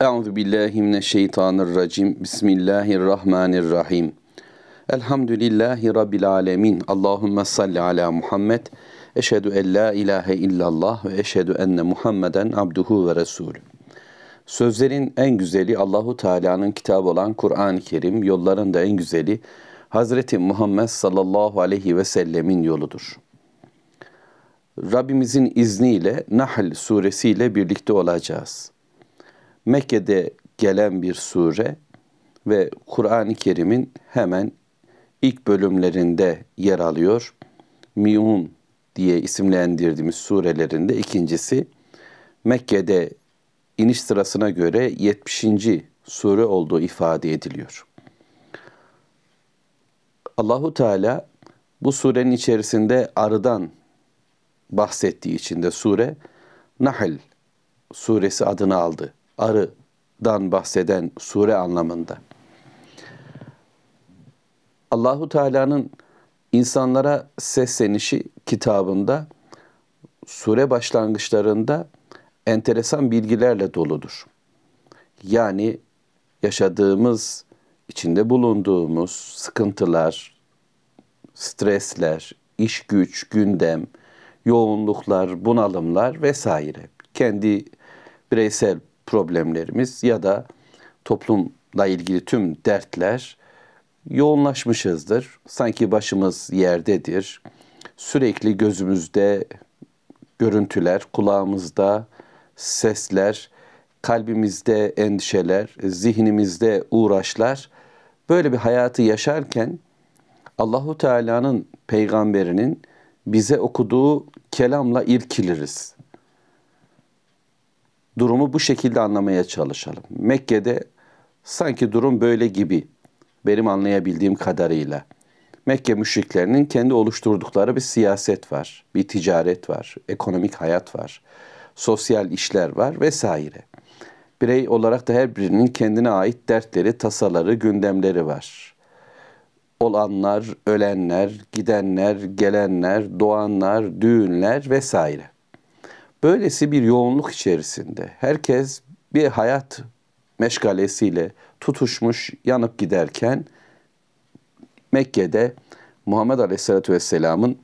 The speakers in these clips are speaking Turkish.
Euzu billahi mineşşeytanirracim. Bismillahirrahmanirrahim. Elhamdülillahi rabbil alamin. Allahumme salli ala Muhammed. Eşhedü en la ilahe illallah ve eşhedü enne Muhammeden abduhu ve resulü. Sözlerin en güzeli Allahu Teala'nın kitabı olan Kur'an-ı Kerim, yolların da en güzeli Hazreti Muhammed sallallahu aleyhi ve sellemin yoludur. Rabbimizin izniyle Nahl suresiyle birlikte olacağız. Mekke'de gelen bir sure ve Kur'an-ı Kerim'in hemen ilk bölümlerinde yer alıyor. Miun diye isimlendirdiğimiz surelerinde ikincisi Mekke'de iniş sırasına göre 70. sure olduğu ifade ediliyor. Allahu Teala bu surenin içerisinde arıdan bahsettiği için de sure Nahl suresi adını aldı. Arıdan bahseden sure anlamında. Allahu Teala'nın insanlara seslenişi kitabında sure başlangıçlarında enteresan bilgilerle doludur. Yani yaşadığımız, içinde bulunduğumuz sıkıntılar, stresler, iş güç, gündem, yoğunluklar, bunalımlar vesaire. Kendi bireysel problemlerimiz ya da toplumla ilgili tüm dertler yoğunlaşmışızdır. Sanki başımız yerdedir. Sürekli gözümüzde görüntüler, kulağımızda sesler, kalbimizde endişeler, zihnimizde uğraşlar. Böyle bir hayatı yaşarken Allahu Teala'nın peygamberinin bize okuduğu kelamla irkiliriz. Durumu bu şekilde anlamaya çalışalım. Mekke'de sanki durum böyle gibi benim anlayabildiğim kadarıyla. Mekke müşriklerinin kendi oluşturdukları bir siyaset var, bir ticaret var, ekonomik hayat var, sosyal işler var vesaire. Birey olarak da her birinin kendine ait dertleri, tasaları, gündemleri var. Olanlar, ölenler, gidenler, gelenler, doğanlar, düğünler vesaire. Böylesi bir yoğunluk içerisinde herkes bir hayat meşgalesiyle tutuşmuş, yanıp giderken Mekke'de Muhammed Aleyhisselatü Vesselam'ın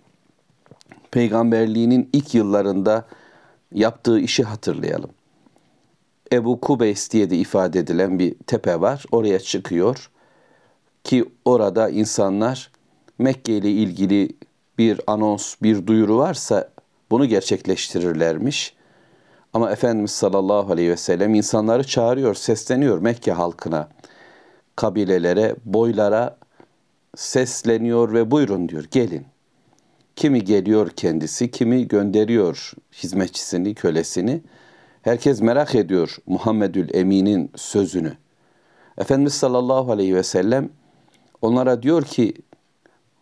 peygamberliğinin ilk yıllarında yaptığı işi hatırlayalım. Ebu Kubeys diye de ifade edilen bir tepe var. Oraya çıkıyor ki orada insanlar Mekke ile ilgili bir anons, bir duyuru varsa bunu gerçekleştirirlermiş. Ama Efendimiz sallallahu aleyhi ve sellem insanları çağırıyor, sesleniyor Mekke halkına, kabilelere, boylara sesleniyor ve buyurun diyor, gelin. Kimi geliyor kendisi, kimi gönderiyor hizmetçisini, kölesini. Herkes merak ediyor Muhammedül Emin'in sözünü. Efendimiz sallallahu aleyhi ve sellem onlara diyor ki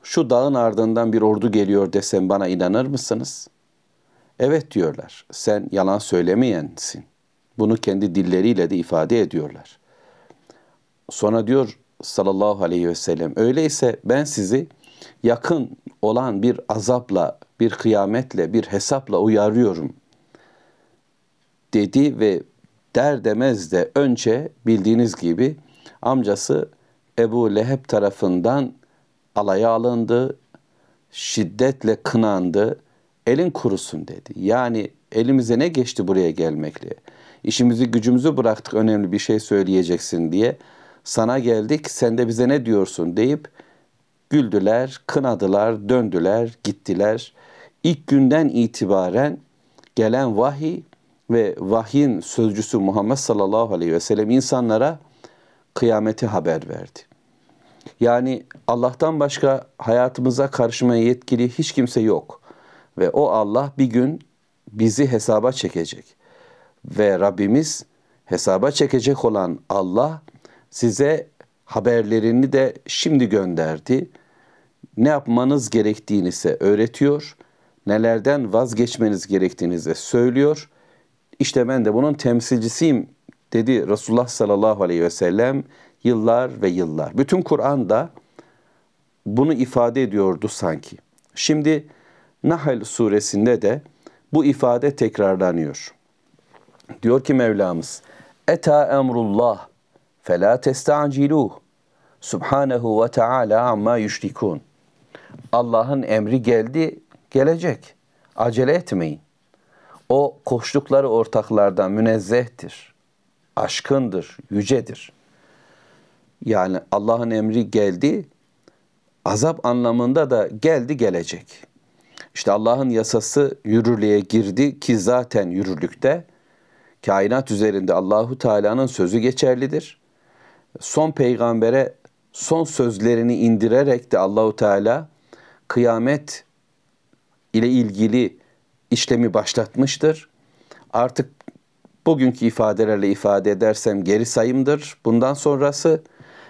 şu dağın ardından bir ordu geliyor desem bana inanır mısınız? Evet diyorlar. Sen yalan söylemeyensin. Bunu kendi dilleriyle de ifade ediyorlar. Sonra diyor sallallahu aleyhi ve sellem öyleyse ben sizi yakın olan bir azapla, bir kıyametle, bir hesapla uyarıyorum dedi ve der demez de önce bildiğiniz gibi amcası Ebu Leheb tarafından alaya alındı, şiddetle kınandı, elin kurusun dedi. Yani elimize ne geçti buraya gelmekle? İşimizi gücümüzü bıraktık önemli bir şey söyleyeceksin diye. Sana geldik sen de bize ne diyorsun deyip güldüler, kınadılar, döndüler, gittiler. İlk günden itibaren gelen vahiy ve vahyin sözcüsü Muhammed sallallahu aleyhi ve sellem insanlara kıyameti haber verdi. Yani Allah'tan başka hayatımıza karışmaya yetkili hiç kimse yok. Ve o Allah bir gün bizi hesaba çekecek. Ve Rabbimiz hesaba çekecek olan Allah size haberlerini de şimdi gönderdi. Ne yapmanız gerektiğini ise öğretiyor. Nelerden vazgeçmeniz gerektiğini de söylüyor. İşte ben de bunun temsilcisiyim dedi Resulullah sallallahu aleyhi ve sellem yıllar ve yıllar. Bütün Kur'an'da bunu ifade ediyordu sanki. Şimdi Nahl suresinde de bu ifade tekrarlanıyor. Diyor ki Mevlamız, Eta emrullah fela testa'ciluh. Subhanehu ve Teala amma yüşrikun. Allah'ın emri geldi, gelecek. Acele etmeyin. O koştukları ortaklardan münezzehtir. Aşkındır, yücedir. Yani Allah'ın emri geldi, azap anlamında da geldi gelecek. İşte Allah'ın yasası yürürlüğe girdi ki zaten yürürlükte. Kainat üzerinde Allahu Teala'nın sözü geçerlidir. Son peygambere son sözlerini indirerek de Allahu Teala kıyamet ile ilgili işlemi başlatmıştır. Artık bugünkü ifadelerle ifade edersem geri sayımdır. Bundan sonrası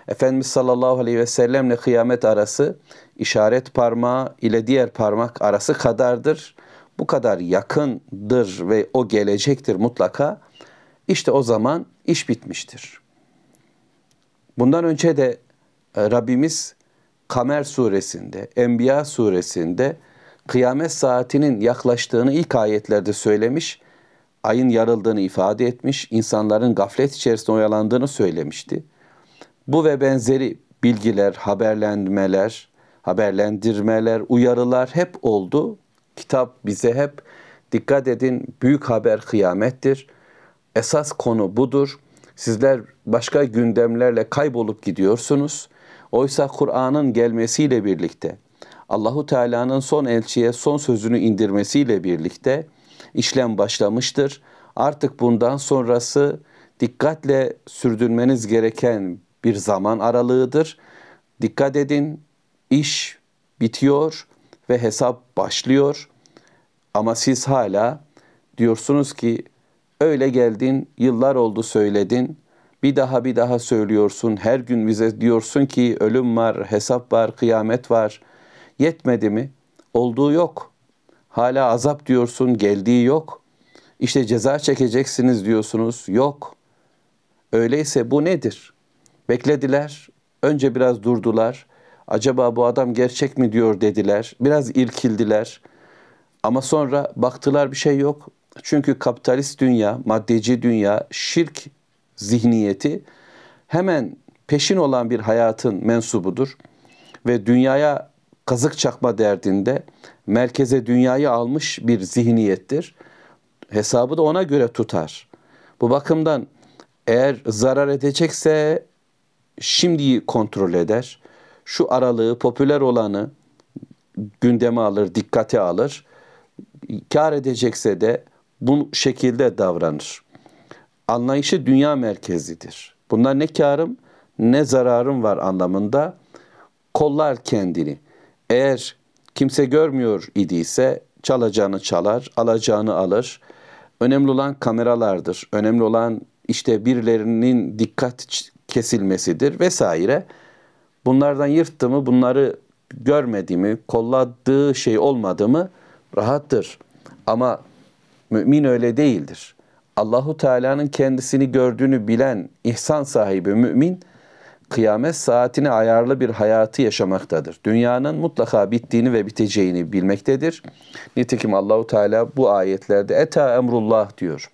Efendimiz sallallahu aleyhi ve sellemle kıyamet arası işaret parmağı ile diğer parmak arası kadardır. Bu kadar yakındır ve o gelecektir mutlaka. İşte o zaman iş bitmiştir. Bundan önce de e, Rabbimiz Kamer suresinde, Enbiya suresinde kıyamet saatinin yaklaştığını ilk ayetlerde söylemiş, ayın yarıldığını ifade etmiş, insanların gaflet içerisinde oyalandığını söylemişti. Bu ve benzeri bilgiler, haberlenmeler, haberlendirmeler, uyarılar hep oldu. Kitap bize hep dikkat edin büyük haber kıyamettir. Esas konu budur. Sizler başka gündemlerle kaybolup gidiyorsunuz. Oysa Kur'an'ın gelmesiyle birlikte Allahu Teala'nın son elçiye son sözünü indirmesiyle birlikte işlem başlamıştır. Artık bundan sonrası dikkatle sürdürmeniz gereken bir zaman aralığıdır. Dikkat edin, iş bitiyor ve hesap başlıyor. Ama siz hala diyorsunuz ki öyle geldin, yıllar oldu söyledin. Bir daha bir daha söylüyorsun. Her gün bize diyorsun ki ölüm var, hesap var, kıyamet var. Yetmedi mi? Olduğu yok. Hala azap diyorsun, geldiği yok. İşte ceza çekeceksiniz diyorsunuz. Yok. Öyleyse bu nedir? Beklediler. Önce biraz durdular. Acaba bu adam gerçek mi diyor dediler. Biraz irkildiler. Ama sonra baktılar bir şey yok. Çünkü kapitalist dünya, maddeci dünya, şirk zihniyeti hemen peşin olan bir hayatın mensubudur. Ve dünyaya kazık çakma derdinde merkeze dünyayı almış bir zihniyettir. Hesabı da ona göre tutar. Bu bakımdan eğer zarar edecekse şimdiyi kontrol eder. Şu aralığı popüler olanı gündeme alır, dikkate alır. Kar edecekse de bu şekilde davranır. Anlayışı dünya merkezidir. Bunlar ne karım ne zararım var anlamında kollar kendini. Eğer kimse görmüyor idiyse çalacağını çalar, alacağını alır. Önemli olan kameralardır. Önemli olan işte birilerinin dikkat kesilmesidir vesaire. Bunlardan yırttı mı, bunları görmedi mi, kolladığı şey olmadı mı rahattır. Ama mümin öyle değildir. Allahu Teala'nın kendisini gördüğünü bilen ihsan sahibi mümin kıyamet saatine ayarlı bir hayatı yaşamaktadır. Dünyanın mutlaka bittiğini ve biteceğini bilmektedir. Nitekim Allahu Teala bu ayetlerde eta emrullah diyor.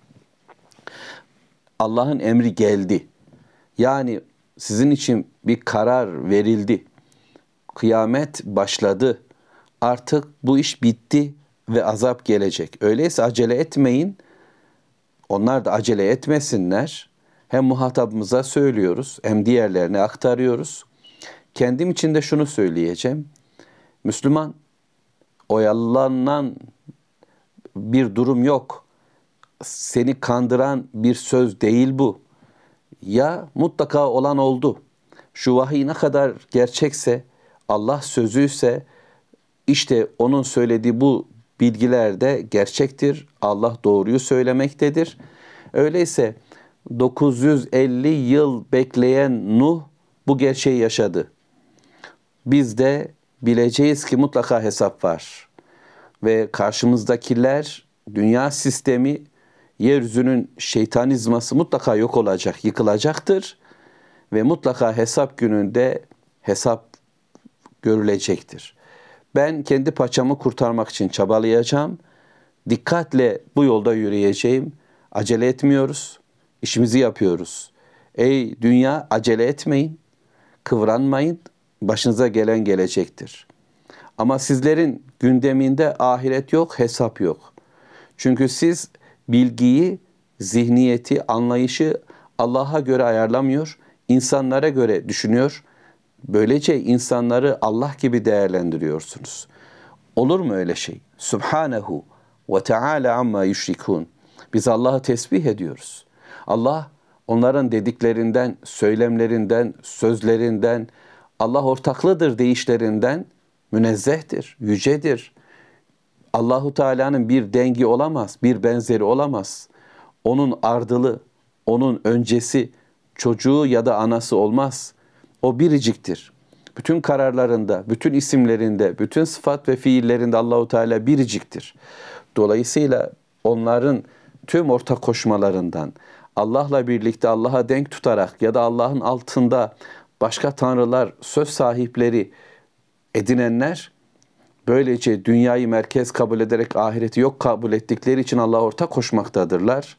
Allah'ın emri geldi. Yani sizin için bir karar verildi. Kıyamet başladı. Artık bu iş bitti ve azap gelecek. Öyleyse acele etmeyin. Onlar da acele etmesinler. Hem muhatabımıza söylüyoruz hem diğerlerine aktarıyoruz. Kendim için de şunu söyleyeceğim. Müslüman oyalanan bir durum yok. Seni kandıran bir söz değil bu ya mutlaka olan oldu. Şu vahiy ne kadar gerçekse, Allah sözüyse işte onun söylediği bu bilgiler de gerçektir. Allah doğruyu söylemektedir. Öyleyse 950 yıl bekleyen Nuh bu gerçeği yaşadı. Biz de bileceğiz ki mutlaka hesap var. Ve karşımızdakiler dünya sistemi yeryüzünün şeytanizması mutlaka yok olacak, yıkılacaktır ve mutlaka hesap gününde hesap görülecektir. Ben kendi paçamı kurtarmak için çabalayacağım. Dikkatle bu yolda yürüyeceğim. Acele etmiyoruz. işimizi yapıyoruz. Ey dünya acele etmeyin, kıvranmayın, başınıza gelen gelecektir. Ama sizlerin gündeminde ahiret yok, hesap yok. Çünkü siz bilgiyi, zihniyeti, anlayışı Allah'a göre ayarlamıyor, insanlara göre düşünüyor. Böylece insanları Allah gibi değerlendiriyorsunuz. Olur mu öyle şey? Subhanehu ve Teala amma yüşrikun. Biz Allah'ı tesbih ediyoruz. Allah onların dediklerinden, söylemlerinden, sözlerinden, Allah ortaklıdır deyişlerinden münezzehtir, yücedir. Allahu Teala'nın bir dengi olamaz, bir benzeri olamaz. Onun ardılı, onun öncesi, çocuğu ya da anası olmaz. O biriciktir. Bütün kararlarında, bütün isimlerinde, bütün sıfat ve fiillerinde Allahu Teala biriciktir. Dolayısıyla onların tüm ortak koşmalarından Allah'la birlikte Allah'a denk tutarak ya da Allah'ın altında başka tanrılar, söz sahipleri edinenler böylece dünyayı merkez kabul ederek ahireti yok kabul ettikleri için Allah'a ortak koşmaktadırlar.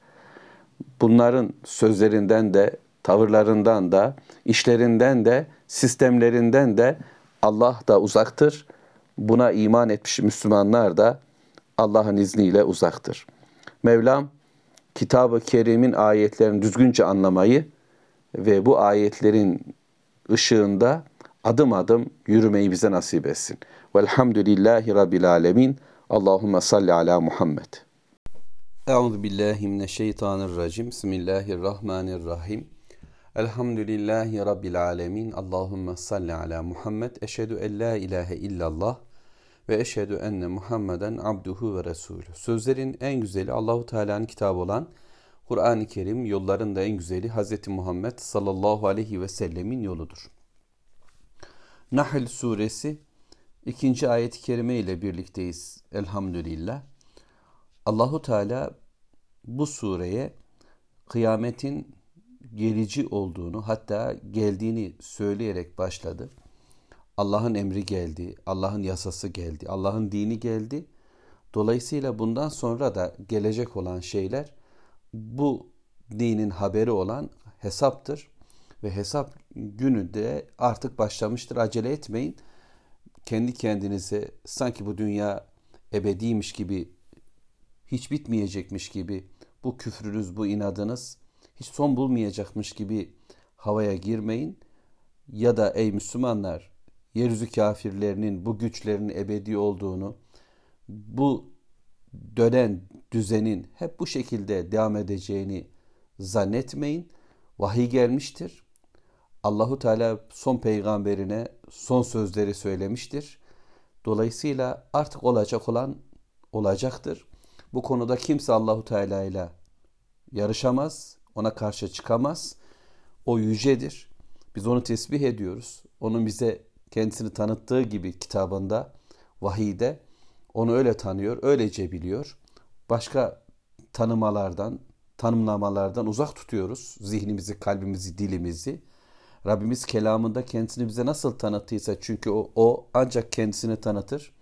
Bunların sözlerinden de, tavırlarından da, işlerinden de, sistemlerinden de Allah da uzaktır. Buna iman etmiş Müslümanlar da Allah'ın izniyle uzaktır. Mevlam Kitab-ı Kerim'in ayetlerini düzgünce anlamayı ve bu ayetlerin ışığında adım adım yürümeyi bize nasip etsin. Velhamdülillahi Rabbil Alemin. Allahümme salli ala Muhammed. Euzu billahi mineşşeytanirracim. Bismillahirrahmanirrahim. Elhamdülillahi Rabbil Alemin. Allahümme salli ala Muhammed. Eşhedü en la ilahe illallah ve eşhedü enne Muhammeden abduhu ve resulü. Sözlerin en güzeli Allahu Teala'nın kitabı olan Kur'an-ı Kerim, yolların da en güzeli Hz. Muhammed sallallahu aleyhi ve sellemin yoludur. Nahl suresi ikinci ayet-i kerime ile birlikteyiz elhamdülillah. Allahu Teala bu sureye kıyametin gelici olduğunu hatta geldiğini söyleyerek başladı. Allah'ın emri geldi, Allah'ın yasası geldi, Allah'ın dini geldi. Dolayısıyla bundan sonra da gelecek olan şeyler bu dinin haberi olan hesaptır ve hesap günü de artık başlamıştır. Acele etmeyin. Kendi kendinize sanki bu dünya ebediymiş gibi hiç bitmeyecekmiş gibi bu küfrünüz, bu inadınız hiç son bulmayacakmış gibi havaya girmeyin. Ya da ey Müslümanlar yeryüzü kafirlerinin bu güçlerin ebedi olduğunu, bu dönen düzenin hep bu şekilde devam edeceğini zannetmeyin. Vahiy gelmiştir. Allahu Teala son peygamberine son sözleri söylemiştir. Dolayısıyla artık olacak olan olacaktır. Bu konuda kimse Allahu Teala ile yarışamaz, ona karşı çıkamaz. O yücedir. Biz onu tesbih ediyoruz. Onun bize kendisini tanıttığı gibi kitabında, vahide onu öyle tanıyor, öylece biliyor. Başka tanımalardan, tanımlamalardan uzak tutuyoruz zihnimizi, kalbimizi, dilimizi. Rabbimiz kelamında kendisini bize nasıl tanıttıysa çünkü o, o ancak kendisini tanıtır.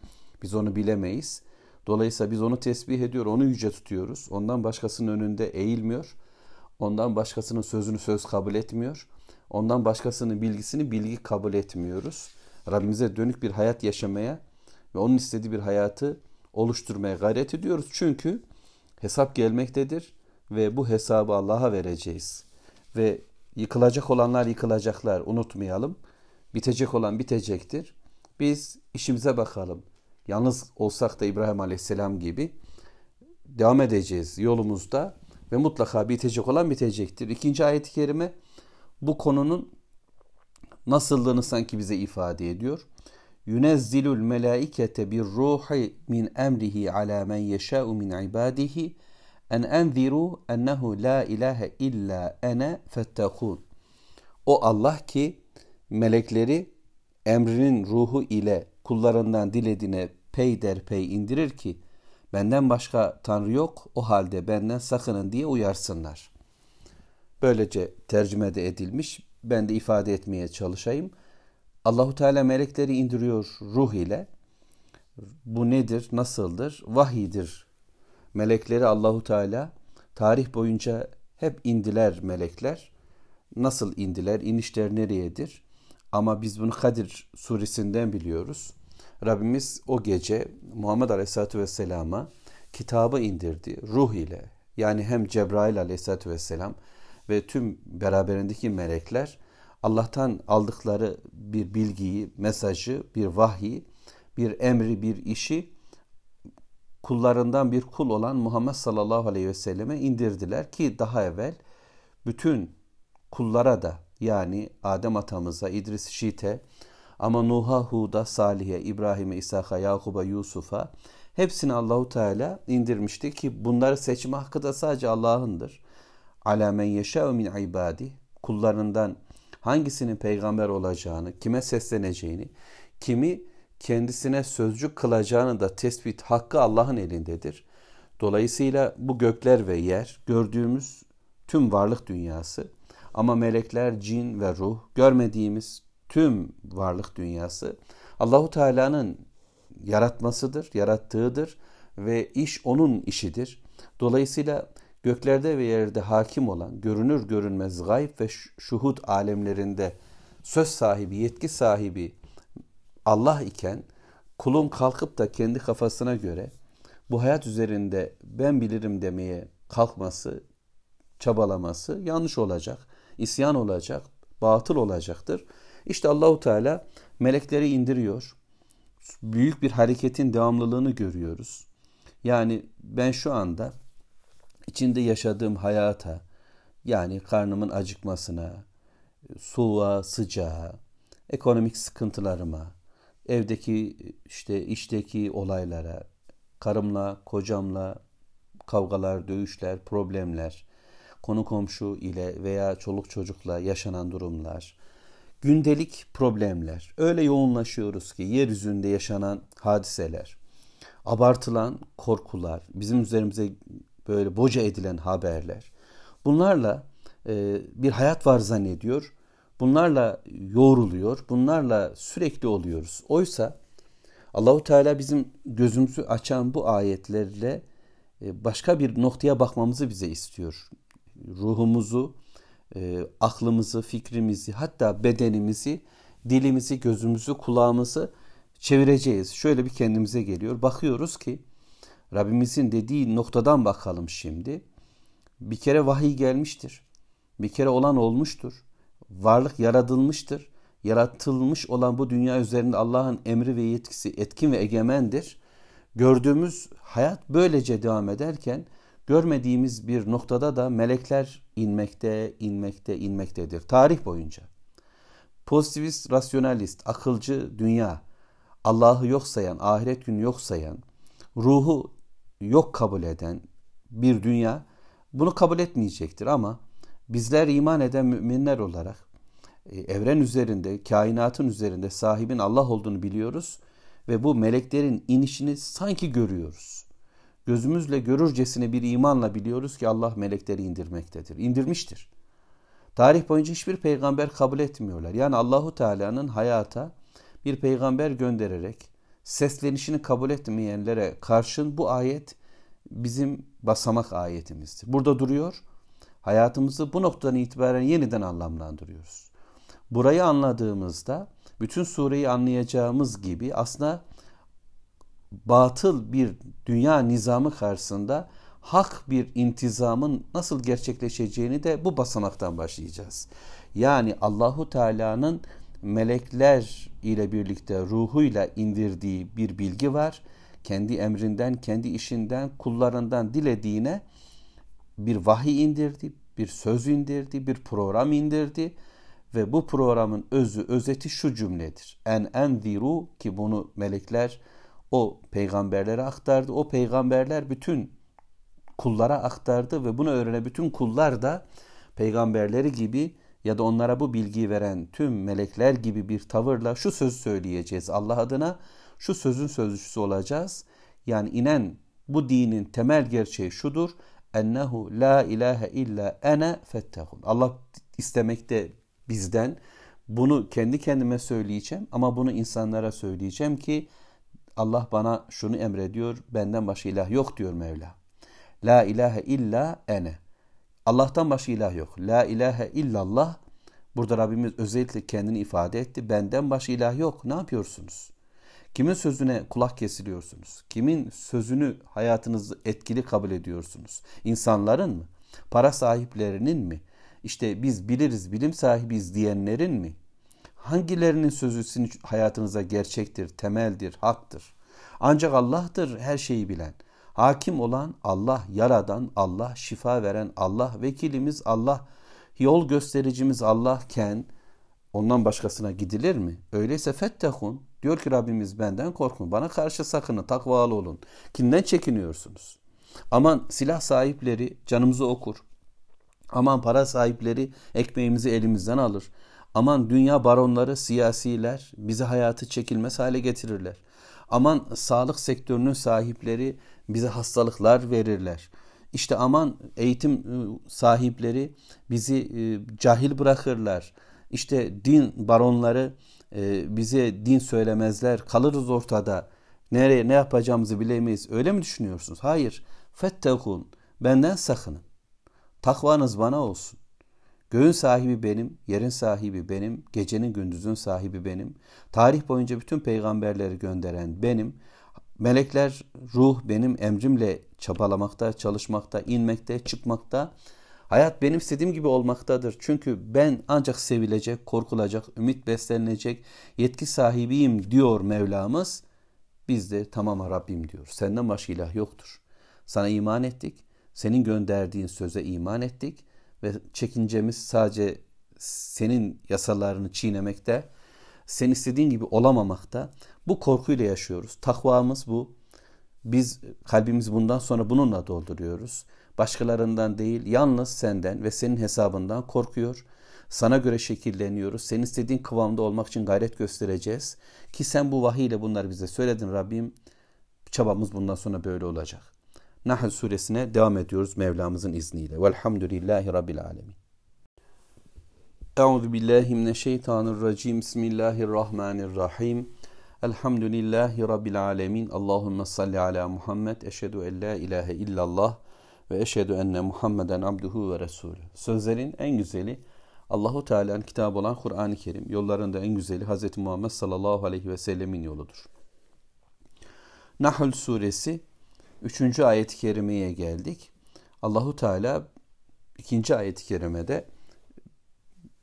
Biz onu bilemeyiz. Dolayısıyla biz onu tesbih ediyor, onu yüce tutuyoruz. Ondan başkasının önünde eğilmiyor. Ondan başkasının sözünü söz kabul etmiyor. Ondan başkasının bilgisini bilgi kabul etmiyoruz. Rabbimize dönük bir hayat yaşamaya ve onun istediği bir hayatı oluşturmaya gayret ediyoruz. Çünkü hesap gelmektedir ve bu hesabı Allah'a vereceğiz. Ve yıkılacak olanlar yıkılacaklar unutmayalım. Bitecek olan bitecektir. Biz işimize bakalım. Yalnız olsak da İbrahim Aleyhisselam gibi devam edeceğiz yolumuzda ve mutlaka bitecek olan bitecektir. İkinci ayet-i kerime bu konunun nasıllığını sanki bize ifade ediyor. Yunezzilul melaikete bir ruhi min emrihi ala men yeşâ'u min ibadihi en enziru ennehu la ilahe illa ene fettekûn. O Allah ki melekleri emrinin ruhu ile kullarından dilediğine peyderpey indirir ki benden başka tanrı yok o halde benden sakının diye uyarsınlar. Böylece tercüme de edilmiş ben de ifade etmeye çalışayım. Allahu Teala melekleri indiriyor ruh ile. Bu nedir? Nasıldır? Vahidir. Melekleri Allahu Teala tarih boyunca Hep indiler melekler. Nasıl indiler? İnişler nereyedir? Ama biz bunu Kadir suresinden biliyoruz. Rabbimiz o gece Muhammed Aleyhisselatü Vesselam'a kitabı indirdi ruh ile. Yani hem Cebrail Aleyhisselatü Vesselam ve tüm beraberindeki melekler Allah'tan aldıkları bir bilgiyi, mesajı, bir vahyi, bir emri, bir işi kullarından bir kul olan Muhammed sallallahu aleyhi ve selleme indirdiler ki daha evvel bütün kullara da yani Adem atamıza, İdris Şit'e ama Nuh'a, Hud'a, Salih'e, İbrahim'e, İshak'a, Yakub'a, Yusuf'a hepsini Allahu Teala indirmişti ki bunları seçme hakkı da sadece Allah'ındır. Ala men yeşâ'u min ibadi kullarından hangisinin peygamber olacağını, kime sesleneceğini, kimi kendisine sözcük kılacağını da tespit hakkı Allah'ın elindedir. Dolayısıyla bu gökler ve yer gördüğümüz tüm varlık dünyası ama melekler, cin ve ruh görmediğimiz tüm varlık dünyası Allahu Teala'nın yaratmasıdır, yarattığıdır ve iş onun işidir. Dolayısıyla göklerde ve yerde hakim olan görünür görünmez gayb ve şuhud alemlerinde söz sahibi, yetki sahibi Allah iken kulun kalkıp da kendi kafasına göre bu hayat üzerinde ben bilirim demeye kalkması, çabalaması yanlış olacak, isyan olacak, batıl olacaktır. İşte Allahu Teala melekleri indiriyor. Büyük bir hareketin devamlılığını görüyoruz. Yani ben şu anda içinde yaşadığım hayata yani karnımın acıkmasına, soğuğa, sıcağa, ekonomik sıkıntılarıma, evdeki işte işteki olaylara, karımla, kocamla kavgalar, dövüşler, problemler, konu komşu ile veya çoluk çocukla yaşanan durumlar, gündelik problemler. Öyle yoğunlaşıyoruz ki yeryüzünde yaşanan hadiseler, abartılan korkular, bizim üzerimize böyle boca edilen haberler. Bunlarla bir hayat var zannediyor. Bunlarla yoğruluyor. Bunlarla sürekli oluyoruz. Oysa Allahu Teala bizim gözümüzü açan bu ayetlerle e, başka bir noktaya bakmamızı bize istiyor. Ruhumuzu, e, aklımızı, fikrimizi, hatta bedenimizi, dilimizi, gözümüzü, kulağımızı çevireceğiz. Şöyle bir kendimize geliyor. Bakıyoruz ki Rabbimizin dediği noktadan bakalım şimdi. Bir kere vahiy gelmiştir. Bir kere olan olmuştur. Varlık yaratılmıştır. Yaratılmış olan bu dünya üzerinde Allah'ın emri ve yetkisi etkin ve egemendir. Gördüğümüz hayat böylece devam ederken görmediğimiz bir noktada da melekler inmekte, inmekte, inmektedir. Tarih boyunca. Pozitivist, rasyonalist, akılcı dünya, Allah'ı yok sayan, ahiret günü yok sayan, ruhu yok kabul eden bir dünya bunu kabul etmeyecektir ama bizler iman eden müminler olarak e, evren üzerinde, kainatın üzerinde sahibin Allah olduğunu biliyoruz ve bu meleklerin inişini sanki görüyoruz. Gözümüzle görürcesine bir imanla biliyoruz ki Allah melekleri indirmektedir. İndirmiştir. Tarih boyunca hiçbir peygamber kabul etmiyorlar. Yani Allahu Teala'nın hayata bir peygamber göndererek seslenişini kabul etmeyenlere karşın bu ayet bizim basamak ayetimizdir. Burada duruyor. Hayatımızı bu noktadan itibaren yeniden anlamlandırıyoruz. Burayı anladığımızda bütün sureyi anlayacağımız gibi aslında batıl bir dünya nizamı karşısında hak bir intizamın nasıl gerçekleşeceğini de bu basamaktan başlayacağız. Yani Allahu Teala'nın melekler ile birlikte ruhuyla indirdiği bir bilgi var. Kendi emrinden, kendi işinden, kullarından dilediğine bir vahiy indirdi, bir söz indirdi, bir program indirdi ve bu programın özü, özeti şu cümledir. En enziru ki bunu melekler o peygamberlere aktardı. O peygamberler bütün kullara aktardı ve bunu öğrenen bütün kullar da peygamberleri gibi ya da onlara bu bilgiyi veren tüm melekler gibi bir tavırla şu söz söyleyeceğiz Allah adına. Şu sözün sözcüsü olacağız. Yani inen bu dinin temel gerçeği şudur. Ennehu la ilahe illa ene fettehun. Allah istemekte bizden. Bunu kendi kendime söyleyeceğim ama bunu insanlara söyleyeceğim ki Allah bana şunu emrediyor. Benden başka ilah yok diyor Mevla. La ilahe illa ene. Allah'tan başka ilah yok. La ilahe illallah. Burada Rabbimiz özellikle kendini ifade etti. Benden başka ilah yok. Ne yapıyorsunuz? Kimin sözüne kulak kesiliyorsunuz? Kimin sözünü hayatınızı etkili kabul ediyorsunuz? İnsanların mı? Para sahiplerinin mi? İşte biz biliriz, bilim sahibiyiz diyenlerin mi? Hangilerinin sözü sizin hayatınıza gerçektir, temeldir, haktır? Ancak Allah'tır her şeyi bilen. Hakim olan Allah, yaradan Allah, şifa veren Allah, vekilimiz Allah, yol göstericimiz Allahken ondan başkasına gidilir mi? Öyleyse fettekun diyor ki Rabbimiz benden korkun. Bana karşı sakının, takvalı olun. Kimden çekiniyorsunuz? Aman silah sahipleri canımızı okur. Aman para sahipleri ekmeğimizi elimizden alır. Aman dünya baronları, siyasiler bizi hayatı çekilmez hale getirirler. Aman sağlık sektörünün sahipleri bize hastalıklar verirler. İşte aman eğitim ıı, sahipleri bizi ıı, cahil bırakırlar. İşte din baronları ıı, bize din söylemezler. Kalırız ortada. Nereye ne yapacağımızı bilemeyiz. Öyle mi düşünüyorsunuz? Hayır. Fettekun. Benden sakının. Takvanız bana olsun. Göğün sahibi benim, yerin sahibi benim, gecenin gündüzün sahibi benim. Tarih boyunca bütün peygamberleri gönderen benim. Melekler ruh benim emrimle çabalamakta, çalışmakta, inmekte, çıkmakta. Hayat benim istediğim gibi olmaktadır. Çünkü ben ancak sevilecek, korkulacak, ümit beslenilecek yetki sahibiyim diyor Mevlamız. Biz de tamam Rabbim diyor. Senden başka ilah yoktur. Sana iman ettik. Senin gönderdiğin söze iman ettik ve çekincemiz sadece senin yasalarını çiğnemekte, sen istediğin gibi olamamakta. Bu korkuyla yaşıyoruz. Takvamız bu. Biz kalbimizi bundan sonra bununla dolduruyoruz. Başkalarından değil, yalnız senden ve senin hesabından korkuyor. Sana göre şekilleniyoruz. Senin istediğin kıvamda olmak için gayret göstereceğiz. Ki sen bu vahiy ile bunları bize söyledin Rabbim. Çabamız bundan sonra böyle olacak. Nahl suresine devam ediyoruz Mevlamızın izniyle. Velhamdülillahi Rabbil alemin. Euzu billahi mineşşeytanirracim. Bismillahirrahmanirrahim. Elhamdülillahi Rabbil alemin. Allahumme salli ala Muhammed. Eşhedü en la ilahe illallah ve eşhedü enne Muhammeden abduhu ve resulü. Sözlerin en güzeli Allahu Teala'nın kitabı olan Kur'an-ı Kerim. Yollarında en güzeli Hz. Muhammed sallallahu aleyhi ve sellemin yoludur. Nahl suresi Üçüncü ayet-i kerimeye geldik. Allahu Teala ikinci ayet-i kerimede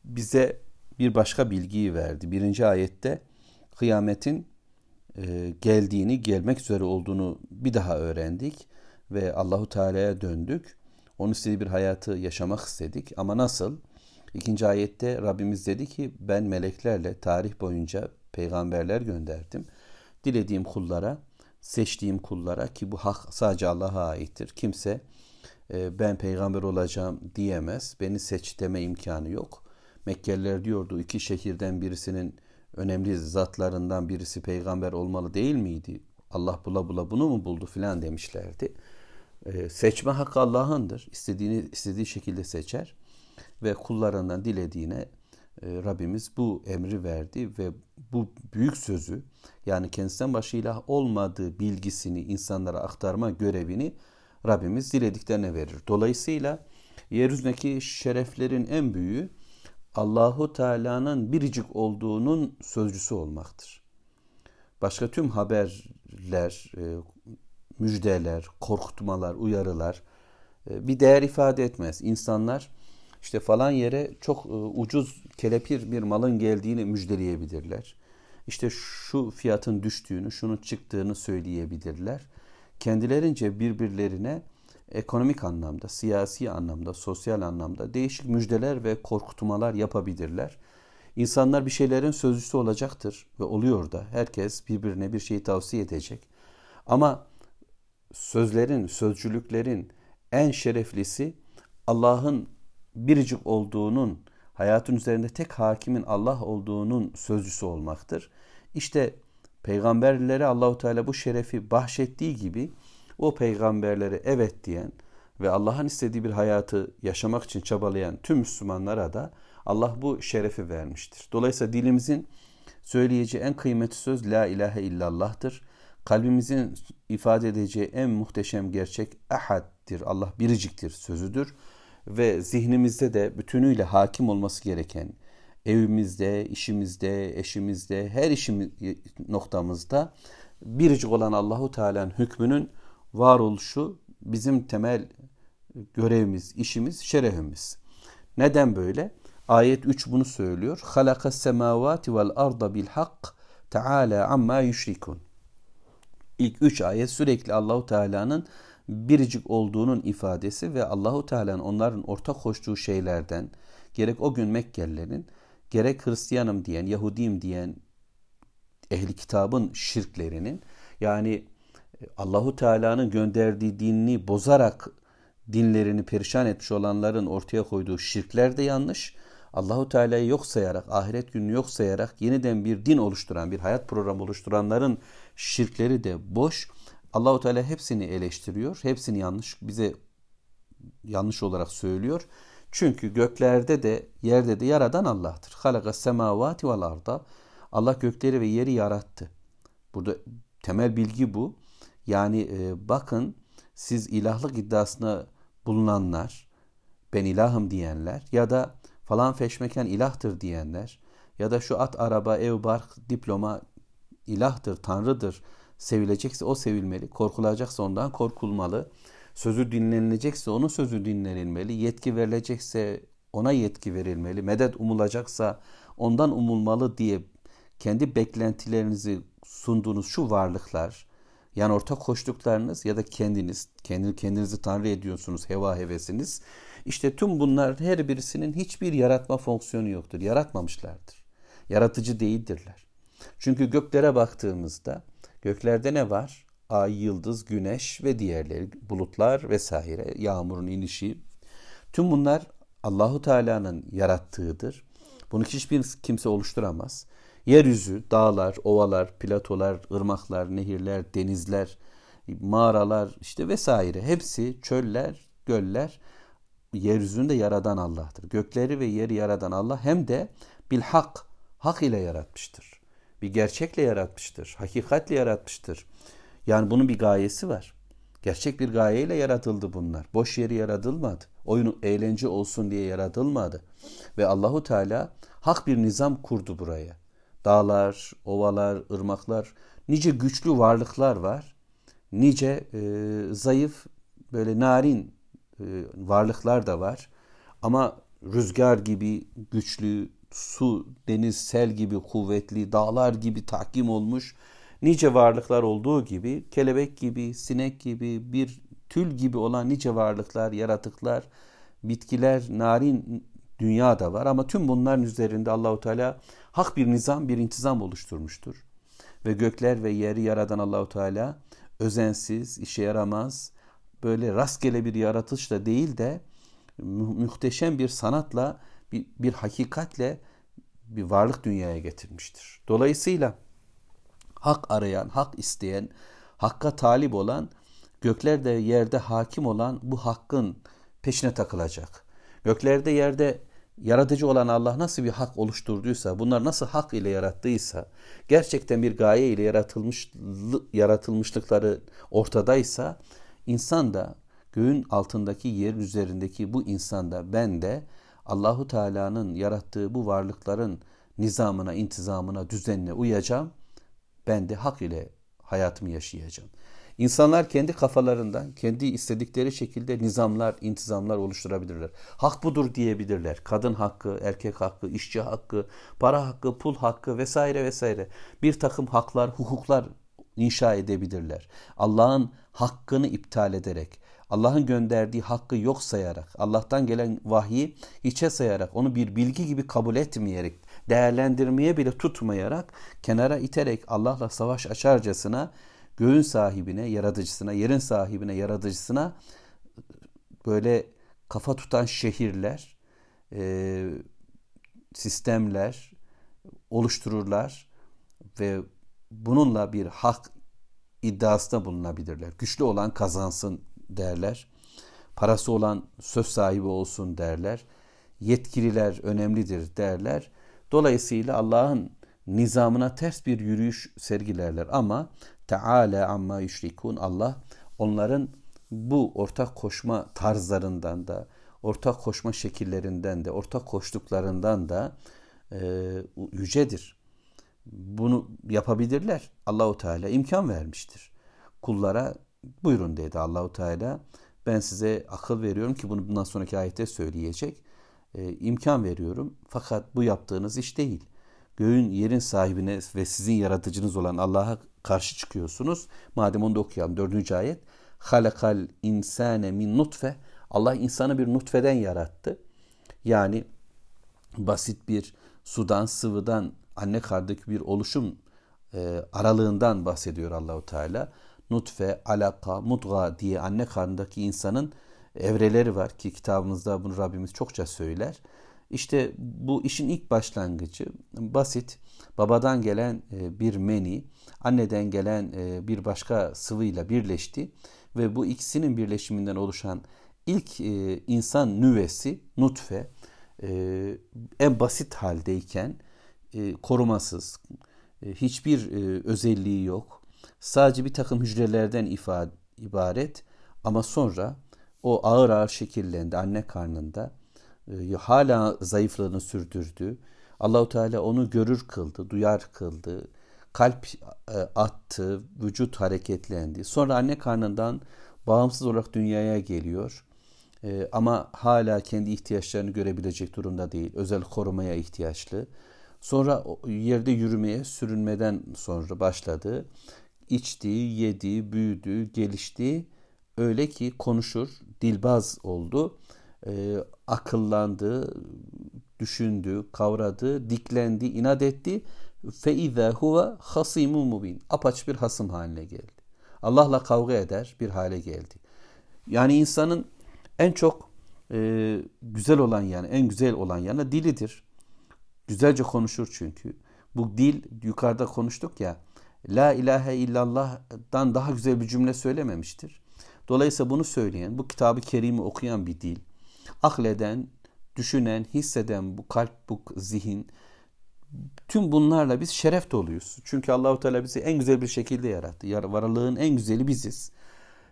bize bir başka bilgiyi verdi. Birinci ayette kıyametin e, geldiğini, gelmek üzere olduğunu bir daha öğrendik ve Allahu Teala'ya döndük. Onun istediği bir hayatı yaşamak istedik ama nasıl? İkinci ayette Rabbimiz dedi ki ben meleklerle tarih boyunca peygamberler gönderdim. Dilediğim kullara seçtiğim kullara ki bu hak sadece Allah'a aittir. Kimse e, ben peygamber olacağım diyemez. Beni seç deme imkanı yok. Mekkeliler diyordu iki şehirden birisinin önemli zatlarından birisi peygamber olmalı değil miydi? Allah bula bula bunu mu buldu filan demişlerdi. E, seçme hakkı Allah'ındır. İstediğini istediği şekilde seçer ve kullarından dilediğine e, Rabbimiz bu emri verdi ve bu büyük sözü yani kendisinden başka ilah olmadığı bilgisini insanlara aktarma görevini Rabbimiz dilediklerine verir. Dolayısıyla yeryüzündeki şereflerin en büyüğü Allahu Teala'nın biricik olduğunun sözcüsü olmaktır. Başka tüm haberler, e, müjdeler, korkutmalar, uyarılar e, bir değer ifade etmez. İnsanlar işte falan yere çok ucuz kelepir bir malın geldiğini müjdeleyebilirler. İşte şu fiyatın düştüğünü, şunun çıktığını söyleyebilirler. Kendilerince birbirlerine ekonomik anlamda, siyasi anlamda, sosyal anlamda değişik müjdeler ve korkutmalar yapabilirler. İnsanlar bir şeylerin sözcüsü olacaktır ve oluyor da herkes birbirine bir şeyi tavsiye edecek. Ama sözlerin, sözcülüklerin en şereflisi Allah'ın biricik olduğunun hayatın üzerinde tek hakimin Allah olduğunun sözcüsü olmaktır. İşte peygamberlere Allahu Teala bu şerefi bahşettiği gibi o peygamberlere evet diyen ve Allah'ın istediği bir hayatı yaşamak için çabalayan tüm Müslümanlara da Allah bu şerefi vermiştir. Dolayısıyla dilimizin söyleyeceği en kıymetli söz la ilahe illallah'tır. Kalbimizin ifade edeceği en muhteşem gerçek ahaddir. Allah biriciktir sözüdür ve zihnimizde de bütünüyle hakim olması gereken evimizde, işimizde, eşimizde, her işimiz noktamızda biricik olan Allahu Teala'nın hükmünün varoluşu bizim temel görevimiz, işimiz, şerefimiz. Neden böyle? Ayet 3 bunu söylüyor. Halakas semavati vel arda bil hak Teala amma yüşrikun. İlk üç ayet sürekli Allahu Teala'nın biricik olduğunun ifadesi ve Allahu Teala'nın onların ortak koştuğu şeylerden gerek o gün Mekkelilerin gerek Hristiyanım diyen, Yahudiyim diyen ehli kitabın şirklerinin yani Allahu Teala'nın gönderdiği dinini bozarak dinlerini perişan etmiş olanların ortaya koyduğu şirkler de yanlış. Allahu Teala'yı yok sayarak, ahiret gününü yok sayarak yeniden bir din oluşturan, bir hayat programı oluşturanların şirkleri de boş. Allahu Teala hepsini eleştiriyor. Hepsini yanlış bize yanlış olarak söylüyor. Çünkü göklerde de yerde de yaradan Allah'tır. Halaka semavati vel arda. Allah gökleri ve yeri yarattı. Burada temel bilgi bu. Yani e, bakın siz ilahlık iddiasına bulunanlar, ben ilahım diyenler ya da falan feşmeken ilahtır diyenler ya da şu at, araba, ev, bark, diploma ilahtır, tanrıdır, sevilecekse o sevilmeli, korkulacaksa ondan korkulmalı, sözü dinlenilecekse onun sözü dinlenilmeli, yetki verilecekse ona yetki verilmeli, medet umulacaksa ondan umulmalı diye kendi beklentilerinizi sunduğunuz şu varlıklar, yani ortak koştuklarınız ya da kendiniz, kendi kendinizi tanrı ediyorsunuz, heva hevesiniz. İşte tüm bunlar her birisinin hiçbir yaratma fonksiyonu yoktur. Yaratmamışlardır. Yaratıcı değildirler. Çünkü göklere baktığımızda göklerde ne var? Ay, yıldız, güneş ve diğerleri, bulutlar vesaire, yağmurun inişi. Tüm bunlar Allahu Teala'nın yarattığıdır. Bunu hiçbir kimse oluşturamaz. Yeryüzü, dağlar, ovalar, platolar, ırmaklar, nehirler, denizler, mağaralar işte vesaire hepsi çöller, göller yeryüzünde yaradan Allah'tır. Gökleri ve yeri yaradan Allah hem de bil hak, hak ile yaratmıştır. Bir gerçekle yaratmıştır. Hakikatle yaratmıştır. Yani bunun bir gayesi var. Gerçek bir gayeyle yaratıldı bunlar. Boş yeri yaratılmadı. Oyun eğlence olsun diye yaratılmadı. Ve Allahu Teala hak bir nizam kurdu buraya. Dağlar, ovalar, ırmaklar, nice güçlü varlıklar var. Nice e, zayıf, böyle narin e, varlıklar da var. Ama rüzgar gibi güçlü, su, deniz, sel gibi kuvvetli, dağlar gibi tahkim olmuş nice varlıklar olduğu gibi kelebek gibi, sinek gibi, bir tül gibi olan nice varlıklar, yaratıklar, bitkiler, narin dünya da var ama tüm bunların üzerinde Allahu Teala hak bir nizam, bir intizam oluşturmuştur. Ve gökler ve yeri yaradan Allahu Teala özensiz, işe yaramaz, böyle rastgele bir yaratışla değil de muhteşem bir sanatla, bir, bir hakikatle bir varlık dünyaya getirmiştir. Dolayısıyla hak arayan, hak isteyen, hakka talip olan, göklerde yerde hakim olan bu hakkın peşine takılacak. Göklerde yerde yaratıcı olan Allah nasıl bir hak oluşturduysa, bunlar nasıl hak ile yarattıysa, gerçekten bir gaye ile yaratılmış yaratılmışlıkları ortadaysa, insan da göğün altındaki yer üzerindeki bu insan da ben de Allahu Teala'nın yarattığı bu varlıkların nizamına, intizamına, düzenine uyacağım. Ben de hak ile hayatımı yaşayacağım. İnsanlar kendi kafalarından, kendi istedikleri şekilde nizamlar, intizamlar oluşturabilirler. Hak budur diyebilirler. Kadın hakkı, erkek hakkı, işçi hakkı, para hakkı, pul hakkı vesaire vesaire. Bir takım haklar, hukuklar inşa edebilirler. Allah'ın hakkını iptal ederek, Allah'ın gönderdiği hakkı yok sayarak, Allah'tan gelen vahyi hiçe sayarak, onu bir bilgi gibi kabul etmeyerek, değerlendirmeye bile tutmayarak, kenara iterek Allah'la savaş açarcasına göğün sahibine, yaratıcısına, yerin sahibine, yaratıcısına böyle kafa tutan şehirler, e, sistemler oluştururlar ve bununla bir hak iddiasında bulunabilirler. Güçlü olan kazansın derler. Parası olan söz sahibi olsun derler. Yetkililer önemlidir derler. Dolayısıyla Allah'ın nizamına ters bir yürüyüş sergilerler ama Teala amma yüşrikun Allah onların bu ortak koşma tarzlarından da ortak koşma şekillerinden de, ortak koştuklarından da e, yücedir. Bunu yapabilirler. Allahu Teala imkan vermiştir. Kullara buyurun dedi Allahu Teala. Ben size akıl veriyorum ki bunu bundan sonraki ayette söyleyecek. E, imkan veriyorum. Fakat bu yaptığınız iş değil. Göğün yerin sahibine ve sizin yaratıcınız olan Allah'a karşı çıkıyorsunuz. Madem onu da okuyalım. Dördüncü ayet. Halakal insane min nutfe. Allah insanı bir nutfeden yarattı. Yani basit bir sudan, sıvıdan, anne karnındaki bir oluşum e, aralığından bahsediyor Allahu Teala. Nutfe, alaka, mudga diye anne karnındaki insanın evreleri var ki kitabımızda bunu Rabbimiz çokça söyler. İşte bu işin ilk başlangıcı basit babadan gelen e, bir meni anneden gelen e, bir başka sıvıyla birleşti ve bu ikisinin birleşiminden oluşan ilk e, insan nüvesi nutfe en basit haldeyken korumasız hiçbir özelliği yok sadece bir takım hücrelerden ibaret ama sonra o ağır ağır şekillendi anne karnında e, hala zayıflığını sürdürdü. Allahu Teala onu görür kıldı, duyar kıldı. Kalp e, attı, vücut hareketlendi. Sonra anne karnından bağımsız olarak dünyaya geliyor. E, ama hala kendi ihtiyaçlarını görebilecek durumda değil. Özel korumaya ihtiyaçlı. Sonra yerde yürümeye, sürünmeden sonra başladı. İçti, yedi, büyüdü, gelişti. Öyle ki konuşur, dilbaz oldu e, akıllandı, düşündü, kavradı, diklendi, inat etti. Fe huve hasimun mubin. Apaç bir hasım haline geldi. Allah'la kavga eder bir hale geldi. Yani insanın en çok e, güzel olan yanı, en güzel olan yanı dilidir. Güzelce konuşur çünkü. Bu dil yukarıda konuştuk ya. La ilahe illallah'dan daha güzel bir cümle söylememiştir. Dolayısıyla bunu söyleyen, bu kitabı kerimi okuyan bir dil, akleden, düşünen, hisseden bu kalp, bu zihin tüm bunlarla biz şeref doluyuz. Çünkü Allahu Teala bizi en güzel bir şekilde yarattı. Varlığın en güzeli biziz.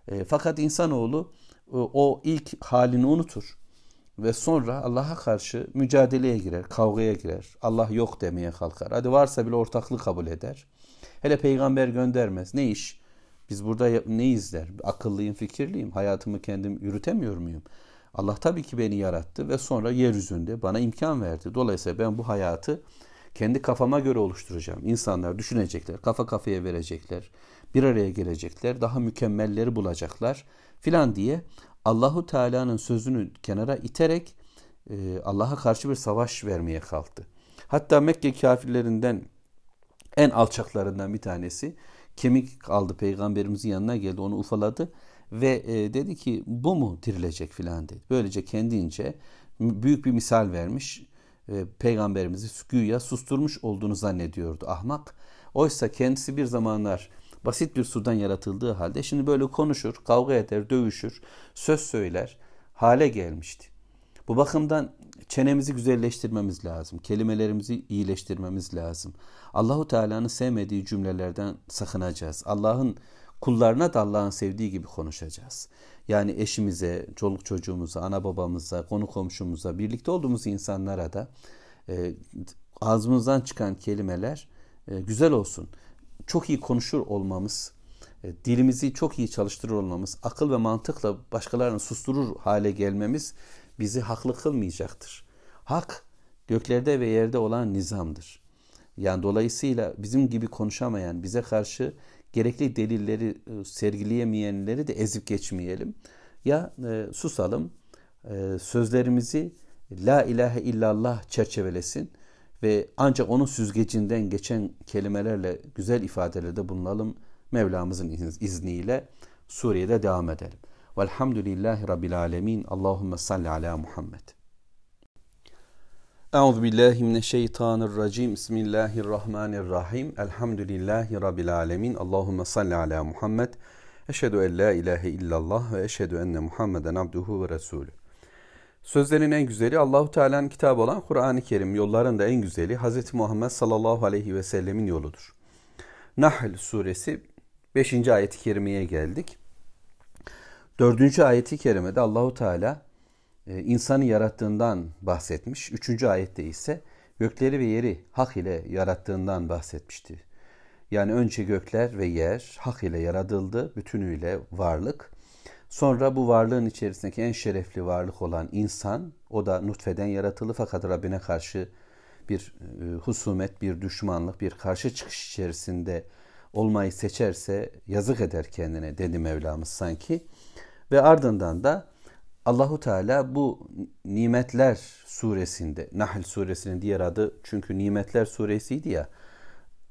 E, fakat insanoğlu e, o ilk halini unutur ve sonra Allah'a karşı mücadeleye girer, kavgaya girer. Allah yok demeye kalkar. Hadi varsa bile ortaklık kabul eder. Hele peygamber göndermez. Ne iş? Biz burada neyiz der. Akıllıyım, fikirliyim. Hayatımı kendim yürütemiyor muyum? Allah tabii ki beni yarattı ve sonra yeryüzünde bana imkan verdi. Dolayısıyla ben bu hayatı kendi kafama göre oluşturacağım. İnsanlar düşünecekler, kafa kafaya verecekler, bir araya gelecekler, daha mükemmelleri bulacaklar filan diye Allahu Teala'nın sözünü kenara iterek e, Allah'a karşı bir savaş vermeye kalktı. Hatta Mekke kafirlerinden en alçaklarından bir tanesi kemik aldı peygamberimizin yanına geldi onu ufaladı ve e, dedi ki bu mu dirilecek filan dedi. Böylece kendince büyük bir misal vermiş. E, peygamberimizi güya susturmuş olduğunu zannediyordu ahmak. Oysa kendisi bir zamanlar basit bir sudan yaratıldığı halde şimdi böyle konuşur, kavga eder, dövüşür, söz söyler hale gelmişti. Bu bakımdan çenemizi güzelleştirmemiz lazım. Kelimelerimizi iyileştirmemiz lazım. Allahu Teala'nın sevmediği cümlelerden sakınacağız. Allah'ın kullarına da Allah'ın sevdiği gibi konuşacağız. Yani eşimize, çoluk çocuğumuza, ana babamıza, konu komşumuza, birlikte olduğumuz insanlara da e, ağzımızdan çıkan kelimeler e, güzel olsun. Çok iyi konuşur olmamız, e, dilimizi çok iyi çalıştırır olmamız, akıl ve mantıkla başkalarını susturur hale gelmemiz bizi haklı kılmayacaktır. Hak göklerde ve yerde olan nizamdır. Yani dolayısıyla bizim gibi konuşamayan, bize karşı gerekli delilleri e, sergileyemeyenleri de ezip geçmeyelim. Ya e, susalım, e, sözlerimizi La ilahe illallah çerçevelesin ve ancak onun süzgecinden geçen kelimelerle güzel ifadelerde bulunalım. Mevlamızın izniyle Suriye'de devam edelim. Velhamdülillahi Rabbil Alemin. Allahümme salli ala Muhammed. Euzu billahi mineşşeytanirracim. Bismillahirrahmanirrahim. Elhamdülillahi rabbil alamin. Allahumme salli ala Muhammed. Eşhedü en la ilahe illallah ve eşhedü enne Muhammeden abduhu ve resulü. Sözlerin en güzeli Allahu Teala'nın kitabı olan Kur'an-ı Kerim. Yolların da en güzeli Hz. Muhammed sallallahu aleyhi ve sellemin yoludur. Nahl suresi 5. ayet-i kerimeye geldik. 4. ayeti kerimede Allahu Teala insanı yarattığından bahsetmiş. Üçüncü ayette ise gökleri ve yeri hak ile yarattığından bahsetmişti. Yani önce gökler ve yer hak ile yaratıldı, bütünüyle varlık. Sonra bu varlığın içerisindeki en şerefli varlık olan insan, o da nutfeden yaratıldı fakat Rabbine karşı bir e, husumet, bir düşmanlık, bir karşı çıkış içerisinde olmayı seçerse yazık eder kendine dedi Mevlamız sanki. Ve ardından da Allahu Teala bu nimetler suresinde, Nahl suresinin diğer adı çünkü nimetler suresiydi ya,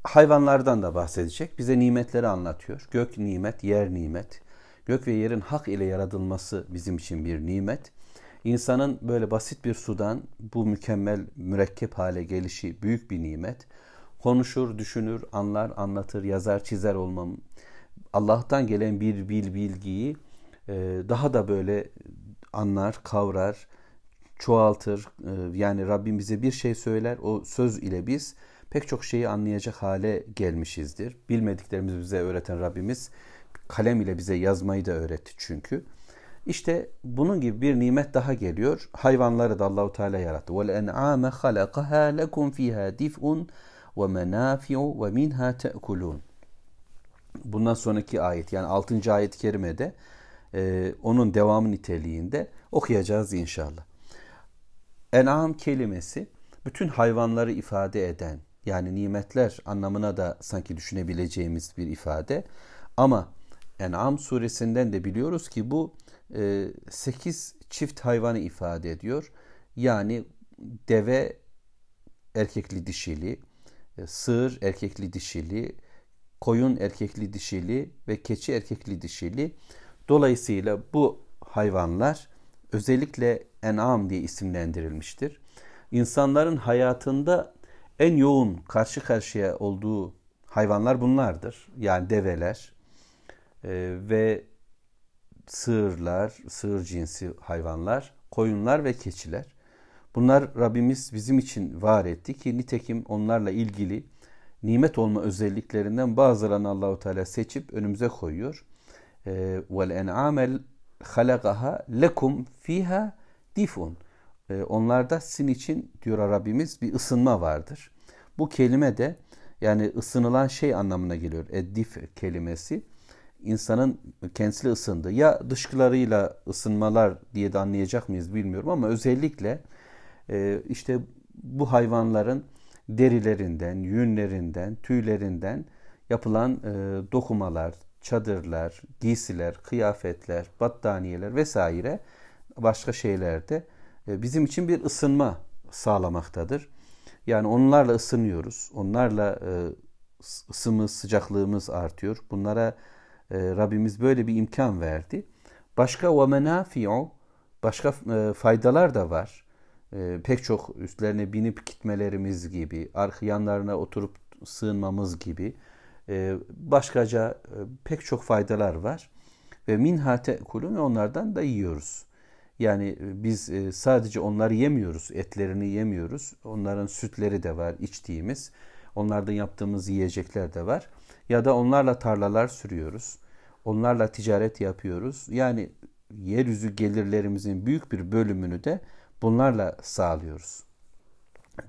hayvanlardan da bahsedecek. Bize nimetleri anlatıyor. Gök nimet, yer nimet. Gök ve yerin hak ile yaratılması bizim için bir nimet. İnsanın böyle basit bir sudan bu mükemmel mürekkep hale gelişi büyük bir nimet. Konuşur, düşünür, anlar, anlatır, yazar, çizer olmam. Allah'tan gelen bir bil bilgiyi e, daha da böyle anlar, kavrar, çoğaltır. E, yani Rabbim bize bir şey söyler, o söz ile biz pek çok şeyi anlayacak hale gelmişizdir. Bilmediklerimizi bize öğreten Rabbimiz kalem ile bize yazmayı da öğretti çünkü. İşte bunun gibi bir nimet daha geliyor. Hayvanları da Allahu Teala yarattı. Vel en'ame halakaha lekum fiha dif'un ve menafi'u ve minha te'kulun. Bundan sonraki ayet yani 6. ayet-i kerimede e, onun devamı niteliğinde okuyacağız inşallah. En'am kelimesi bütün hayvanları ifade eden yani nimetler anlamına da sanki düşünebileceğimiz bir ifade. Ama En'am suresinden de biliyoruz ki bu e, 8 çift hayvanı ifade ediyor. Yani deve erkekli dişili, e, sığır erkekli dişili, koyun erkekli dişili ve keçi erkekli dişili. Dolayısıyla bu hayvanlar özellikle en'am diye isimlendirilmiştir. İnsanların hayatında en yoğun karşı karşıya olduğu hayvanlar bunlardır. Yani develer e, ve sığırlar, sığır cinsi hayvanlar, koyunlar ve keçiler. Bunlar Rabbimiz bizim için var etti ki nitekim onlarla ilgili nimet olma özelliklerinden bazılarını Allahu Teala seçip önümüze koyuyor. En'amel halakaha lekum fiha difun. E, onlarda sizin için diyor Rabbimiz bir ısınma vardır. Bu kelime de yani ısınılan şey anlamına geliyor. Eddif kelimesi insanın kendisi ısındı. Ya dışkılarıyla ısınmalar diye de anlayacak mıyız bilmiyorum ama özellikle e, işte bu hayvanların derilerinden, yünlerinden, tüylerinden yapılan e, dokumalar, çadırlar, giysiler, kıyafetler, battaniyeler vesaire başka şeylerde e, bizim için bir ısınma sağlamaktadır. Yani onlarla ısınıyoruz. Onlarla e, ısımız, sıcaklığımız artıyor. Bunlara e, Rabbimiz böyle bir imkan verdi. Başka ve menafi'u başka faydalar da var. Pek çok üstlerine binip gitmelerimiz gibi, arka yanlarına oturup sığınmamız gibi başkaca e, pek çok faydalar var. Ve minha te'kulun ve onlardan da yiyoruz. Yani e, biz e, sadece onları yemiyoruz, etlerini yemiyoruz. Onların sütleri de var içtiğimiz. Onlardan yaptığımız yiyecekler de var. Ya da onlarla tarlalar sürüyoruz. Onlarla ticaret yapıyoruz. Yani yeryüzü gelirlerimizin büyük bir bölümünü de bunlarla sağlıyoruz.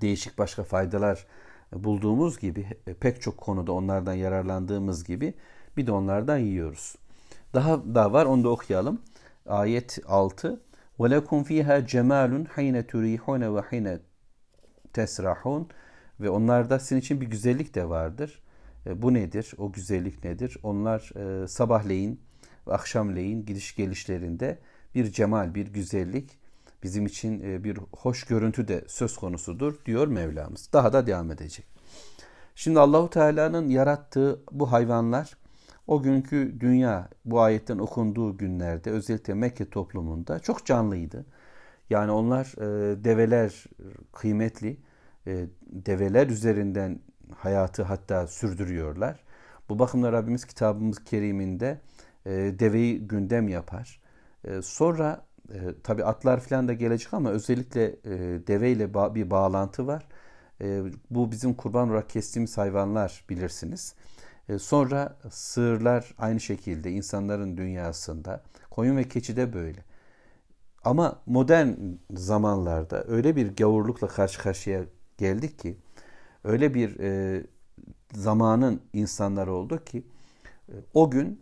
Değişik başka faydalar bulduğumuz gibi e, pek çok konuda onlardan yararlandığımız gibi bir de onlardan yiyoruz. Daha da var onu da okuyalım. Ayet 6 وَلَكُمْ ف۪يهَا جَمَالٌ حَيْنَ تُر۪يحُونَ وَحِينَ tesrahun ve onlarda sizin için bir güzellik de vardır. E, bu nedir? O güzellik nedir? Onlar e, sabahleyin ve akşamleyin gidiş gelişlerinde bir cemal, bir güzellik bizim için e, bir hoş görüntü de söz konusudur diyor Mevlamız. Daha da devam edecek. Şimdi Allahu Teala'nın yarattığı bu hayvanlar o günkü dünya bu ayetten okunduğu günlerde özellikle Mekke toplumunda çok canlıydı. Yani onlar e, develer kıymetli, e, develer üzerinden hayatı hatta sürdürüyorlar. Bu bakımda Rabbimiz kitabımız keriminde e, deveyi gündem yapar. E, sonra e, tabi atlar falan da gelecek ama özellikle e, deveyle ba- bir bağlantı var. E, bu bizim kurban olarak kestiğimiz hayvanlar bilirsiniz. E, sonra sığırlar aynı şekilde insanların dünyasında. Koyun ve keçi de böyle. Ama modern zamanlarda öyle bir gavurlukla karşı karşıya geldik ki öyle bir e, zamanın insanları oldu ki e, o gün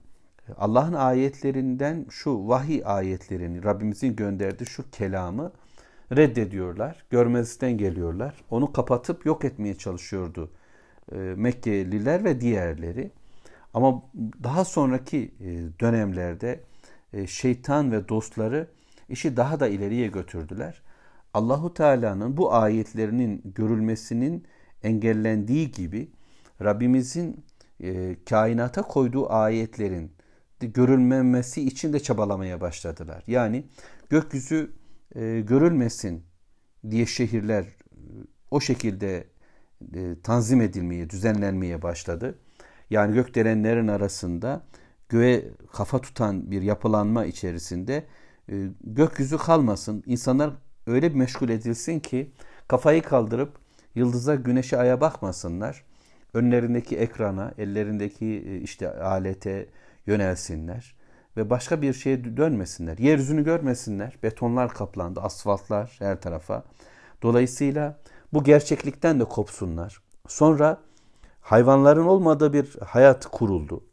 Allah'ın ayetlerinden şu vahiy ayetlerini Rabbimizin gönderdiği şu kelamı reddediyorlar. Görmezden geliyorlar. Onu kapatıp yok etmeye çalışıyordu e, Mekkeliler ve diğerleri. Ama daha sonraki e, dönemlerde e, şeytan ve dostları işi daha da ileriye götürdüler. Allahu Teala'nın bu ayetlerinin görülmesinin engellendiği gibi Rabbimizin kainata koyduğu ayetlerin görülmemesi için de çabalamaya başladılar. Yani gökyüzü e, görülmesin diye şehirler e, o şekilde e, tanzim edilmeye, düzenlenmeye başladı. Yani gökdelenlerin arasında göğe kafa tutan bir yapılanma içerisinde e, gökyüzü kalmasın. İnsanlar öyle bir meşgul edilsin ki kafayı kaldırıp yıldıza, güneşe, aya bakmasınlar. Önlerindeki ekrana, ellerindeki işte alete yönelsinler ve başka bir şeye dönmesinler. Yeryüzünü görmesinler. Betonlar kaplandı, asfaltlar her tarafa. Dolayısıyla bu gerçeklikten de kopsunlar. Sonra hayvanların olmadığı bir hayat kuruldu.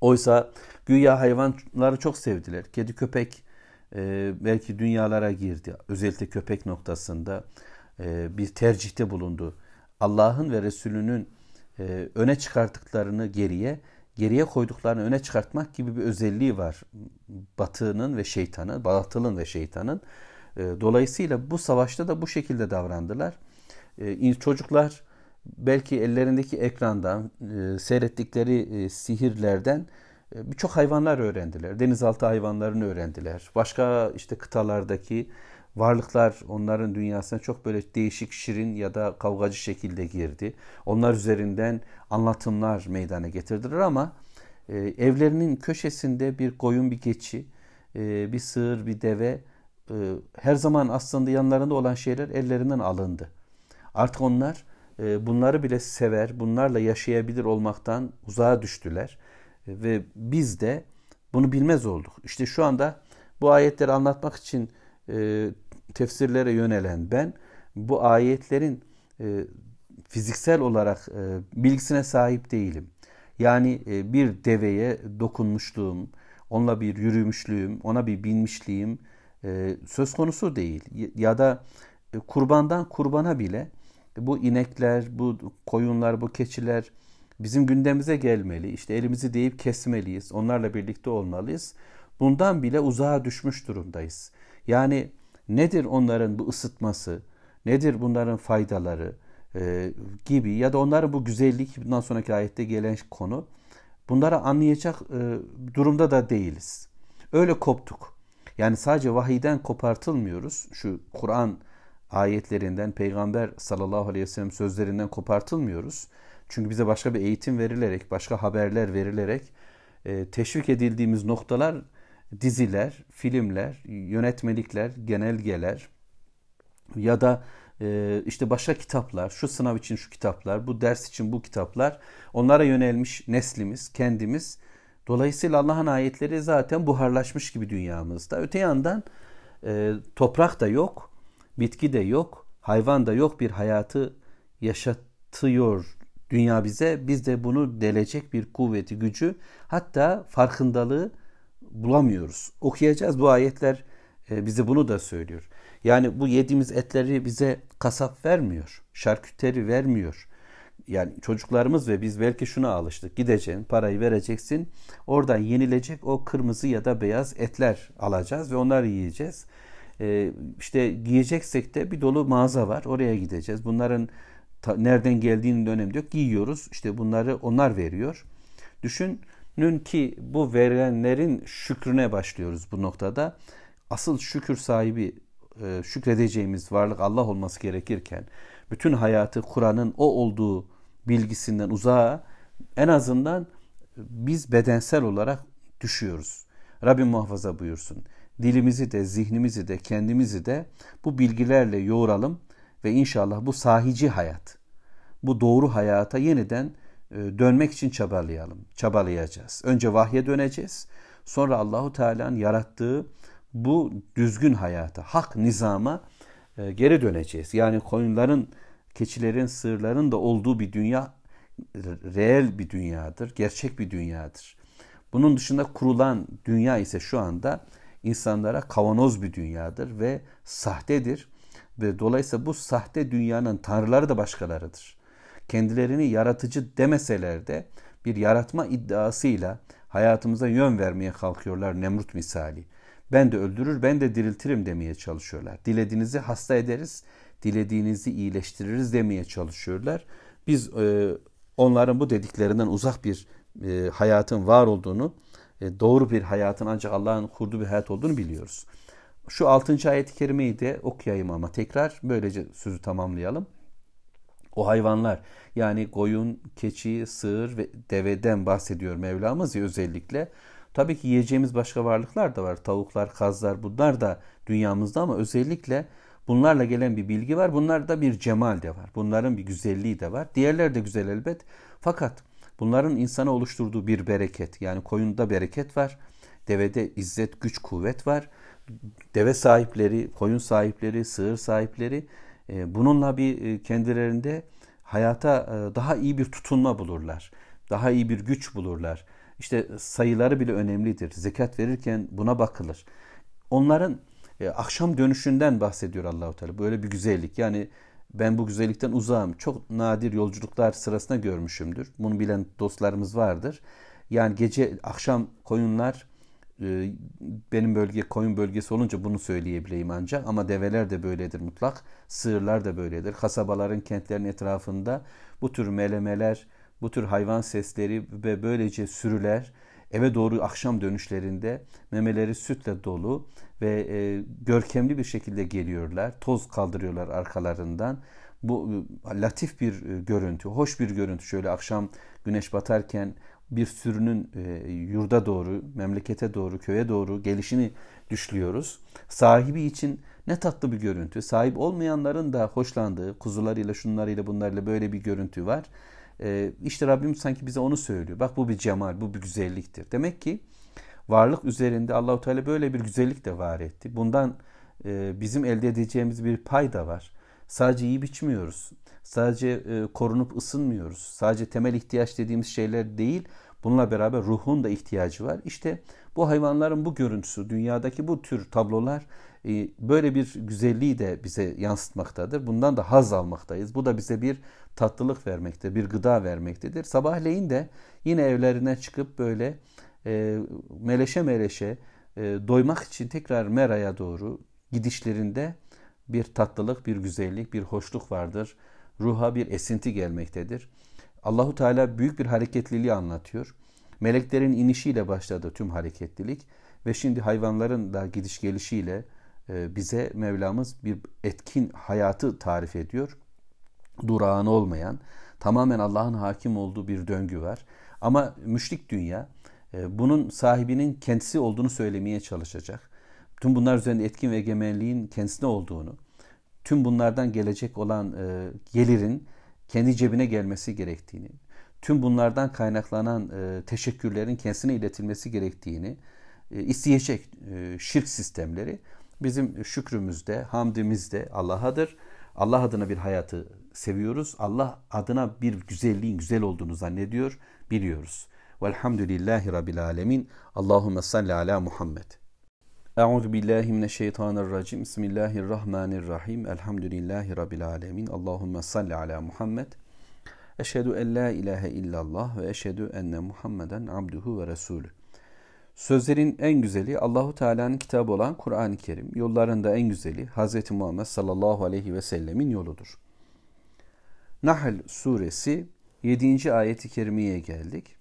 Oysa güya hayvanları çok sevdiler. Kedi köpek e, belki dünyalara girdi. Özellikle köpek noktasında e, bir tercihte bulundu. Allah'ın ve Resulünün e, öne çıkarttıklarını geriye, geriye koyduklarını öne çıkartmak gibi bir özelliği var. Batının ve şeytanın, batılın ve şeytanın. E, dolayısıyla bu savaşta da bu şekilde davrandılar. E, çocuklar belki ellerindeki ekrandan, e, seyrettikleri e, sihirlerden e, birçok hayvanlar öğrendiler. Denizaltı hayvanlarını öğrendiler. Başka işte kıtalardaki varlıklar onların dünyasına çok böyle değişik, şirin ya da kavgacı şekilde girdi. Onlar üzerinden anlatımlar meydana getirdiler ama e, evlerinin köşesinde bir koyun, bir keçi, e, bir sığır, bir deve e, her zaman aslında yanlarında olan şeyler ellerinden alındı. Artık onlar e, bunları bile sever, bunlarla yaşayabilir olmaktan uzağa düştüler. E, ve biz de bunu bilmez olduk. İşte şu anda bu ayetleri anlatmak için e, tefsirlere yönelen ben bu ayetlerin e, fiziksel olarak e, bilgisine sahip değilim. Yani bir deveye dokunmuşluğum, onunla bir yürümüşlüğüm, ona bir binmişliğim söz konusu değil. Ya da kurbandan kurbana bile bu inekler, bu koyunlar, bu keçiler bizim gündemimize gelmeli. İşte elimizi deyip kesmeliyiz. Onlarla birlikte olmalıyız. Bundan bile uzağa düşmüş durumdayız. Yani nedir onların bu ısıtması, nedir bunların faydaları e, gibi ya da onların bu güzellik bundan sonraki ayette gelen konu bunları anlayacak e, durumda da değiliz. Öyle koptuk. Yani sadece vahiyden kopartılmıyoruz. Şu Kur'an ayetlerinden, Peygamber sallallahu aleyhi ve sellem sözlerinden kopartılmıyoruz. Çünkü bize başka bir eğitim verilerek, başka haberler verilerek e, teşvik edildiğimiz noktalar diziler, filmler, yönetmelikler, genelgeler ya da e, işte başka kitaplar, şu sınav için şu kitaplar, bu ders için bu kitaplar onlara yönelmiş neslimiz, kendimiz. Dolayısıyla Allah'ın ayetleri zaten buharlaşmış gibi dünyamızda. Öte yandan e, toprak da yok, bitki de yok, hayvan da yok bir hayatı yaşatıyor dünya bize. Biz de bunu delecek bir kuvveti, gücü hatta farkındalığı bulamıyoruz. Okuyacağız bu ayetler e, bize bunu da söylüyor. Yani bu yediğimiz etleri bize kasap vermiyor. Şarküteri vermiyor. Yani çocuklarımız ve biz belki şuna alıştık. Gideceksin, parayı vereceksin. Oradan yenilecek o kırmızı ya da beyaz etler alacağız ve onları yiyeceğiz. Ee, işte giyeceksek de bir dolu mağaza var. Oraya gideceğiz. Bunların ta, nereden geldiğinin önemi yok. Giyiyoruz. İşte bunları onlar veriyor. Düşünün ki bu verenlerin şükrüne başlıyoruz bu noktada. Asıl şükür sahibi e, şükredeceğimiz varlık Allah olması gerekirken bütün hayatı Kur'an'ın o olduğu bilgisinden uzağa en azından biz bedensel olarak düşüyoruz. Rabbim muhafaza buyursun. Dilimizi de, zihnimizi de, kendimizi de bu bilgilerle yoğuralım ve inşallah bu sahici hayat, bu doğru hayata yeniden dönmek için çabalayalım, çabalayacağız. Önce vahye döneceğiz. Sonra Allahu Teala'nın yarattığı bu düzgün hayata, hak nizama e, geri döneceğiz. Yani koyunların, keçilerin, sığırların da olduğu bir dünya reel bir dünyadır, gerçek bir dünyadır. Bunun dışında kurulan dünya ise şu anda insanlara kavanoz bir dünyadır ve sahtedir. Ve dolayısıyla bu sahte dünyanın tanrıları da başkalarıdır. Kendilerini yaratıcı demeseler de bir yaratma iddiasıyla hayatımıza yön vermeye kalkıyorlar Nemrut misali. Ben de öldürür, ben de diriltirim demeye çalışıyorlar. Dilediğinizi hasta ederiz, dilediğinizi iyileştiririz demeye çalışıyorlar. Biz e, onların bu dediklerinden uzak bir e, hayatın var olduğunu, e, doğru bir hayatın ancak Allah'ın kurduğu bir hayat olduğunu biliyoruz. Şu 6. ayet-i kerimeyi de okuyayım ama tekrar böylece sözü tamamlayalım. O hayvanlar yani koyun, keçi, sığır ve deveden bahsediyor Mevlamız ya özellikle. Tabii ki yiyeceğimiz başka varlıklar da var. Tavuklar, kazlar bunlar da dünyamızda ama özellikle bunlarla gelen bir bilgi var. Bunlarda bir cemal de var. Bunların bir güzelliği de var. Diğerler de güzel elbet. Fakat bunların insana oluşturduğu bir bereket. Yani koyunda bereket var. Devede izzet, güç, kuvvet var. Deve sahipleri, koyun sahipleri, sığır sahipleri bununla bir e, kendilerinde hayata e, daha iyi bir tutunma bulurlar. Daha iyi bir güç bulurlar. İşte sayıları bile önemlidir. Zekat verirken buna bakılır. Onların akşam dönüşünden bahsediyor Allahu Teala. Böyle bir güzellik. Yani ben bu güzellikten uzağım. Çok nadir yolculuklar sırasında görmüşümdür. Bunu bilen dostlarımız vardır. Yani gece akşam koyunlar ee, benim bölge koyun bölgesi olunca bunu söyleyebileyim ancak ama develer de böyledir mutlak. Sığırlar da böyledir. Kasabaların, kentlerin etrafında bu tür melemeler, bu tür hayvan sesleri ve böylece sürüler eve doğru akşam dönüşlerinde memeleri sütle dolu ve e, görkemli bir şekilde geliyorlar. Toz kaldırıyorlar arkalarından. Bu e, latif bir e, görüntü, hoş bir görüntü. Şöyle akşam güneş batarken bir sürünün e, yurda doğru, memlekete doğru, köye doğru gelişini düşlüyoruz. Sahibi için ne tatlı bir görüntü. Sahip olmayanların da hoşlandığı kuzularıyla, şunlarıyla, bunlarla böyle bir görüntü var. E, işte Rabbim sanki bize onu söylüyor. Bak bu bir cemal, bu bir güzelliktir. Demek ki varlık üzerinde Allahu Teala böyle bir güzellik de var etti. Bundan e, bizim elde edeceğimiz bir pay da var. Sadece iyi biçmiyoruz. Sadece e, korunup ısınmıyoruz. Sadece temel ihtiyaç dediğimiz şeyler değil. Bununla beraber ruhun da ihtiyacı var. İşte bu hayvanların bu görüntüsü, dünyadaki bu tür tablolar e, böyle bir güzelliği de bize yansıtmaktadır. Bundan da haz almaktayız. Bu da bize bir tatlılık vermekte, bir gıda vermektedir. Sabahleyin de yine evlerine çıkıp böyle e, meleşe meleşe e, doymak için tekrar Mera'ya doğru gidişlerinde bir tatlılık, bir güzellik, bir hoşluk vardır. Ruha bir esinti gelmektedir. Allahu Teala büyük bir hareketliliği anlatıyor. Meleklerin inişiyle başladı tüm hareketlilik ve şimdi hayvanların da gidiş gelişiyle e, bize Mevlamız bir etkin hayatı tarif ediyor. Durağan olmayan, tamamen Allah'ın hakim olduğu bir döngü var. Ama müşrik dünya e, bunun sahibinin kendisi olduğunu söylemeye çalışacak. Tüm bunlar üzerinde etkin ve egemenliğin kendisine olduğunu, tüm bunlardan gelecek olan e, gelirin kendi cebine gelmesi gerektiğini, tüm bunlardan kaynaklanan e, teşekkürlerin kendisine iletilmesi gerektiğini e, isteyecek e, şirk sistemleri bizim şükrümüzde, hamdimizde Allah'adır. Allah adına bir hayatı seviyoruz. Allah adına bir güzelliğin güzel olduğunu zannediyor, biliyoruz. Velhamdülillahi Rabbil Alemin. Allahümme salli ala Muhammed. Euzu billahi mineşşeytanirracim. Bismillahirrahmanirrahim. Elhamdülillahi rabbil alamin. Allahumme salli ala Muhammed. Eşhedü en la ilahe illallah ve eşhedü enne Muhammeden abduhu ve resulü. Sözlerin en güzeli Allahu Teala'nın kitabı olan Kur'an-ı Kerim. Yollarında en güzeli Hz. Muhammed sallallahu aleyhi ve sellemin yoludur. Nahl suresi 7. ayeti kerimeye geldik.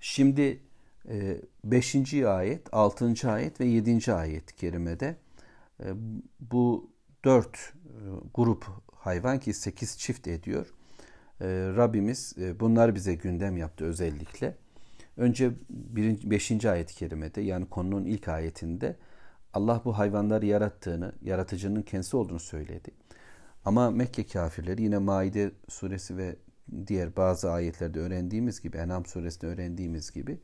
Şimdi 5. Ee, ayet, 6. ayet ve 7. ayet kerimede e, bu dört e, grup hayvan ki 8 çift ediyor. E, Rabbimiz bunlar bize gündem yaptı özellikle. Önce 5. ayet-i kerimede yani konunun ilk ayetinde Allah bu hayvanları yarattığını, yaratıcının kendisi olduğunu söyledi. Ama Mekke kafirleri yine Maide suresi ve diğer bazı ayetlerde öğrendiğimiz gibi, Enam suresinde öğrendiğimiz gibi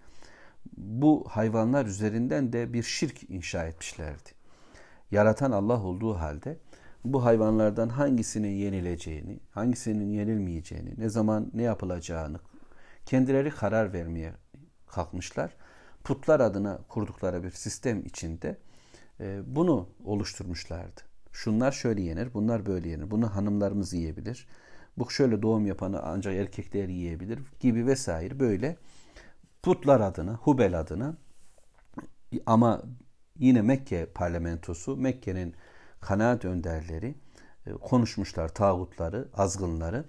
bu hayvanlar üzerinden de bir şirk inşa etmişlerdi. Yaratan Allah olduğu halde bu hayvanlardan hangisinin yenileceğini, hangisinin yenilmeyeceğini, ne zaman ne yapılacağını kendileri karar vermeye kalkmışlar. Putlar adına kurdukları bir sistem içinde e, bunu oluşturmuşlardı. Şunlar şöyle yenir, bunlar böyle yenir. Bunu hanımlarımız yiyebilir. Bu şöyle doğum yapanı ancak erkekler yiyebilir gibi vesaire böyle putlar adına, Hubel adına ama yine Mekke parlamentosu, Mekke'nin kanaat önderleri e, konuşmuşlar tağutları, azgınları.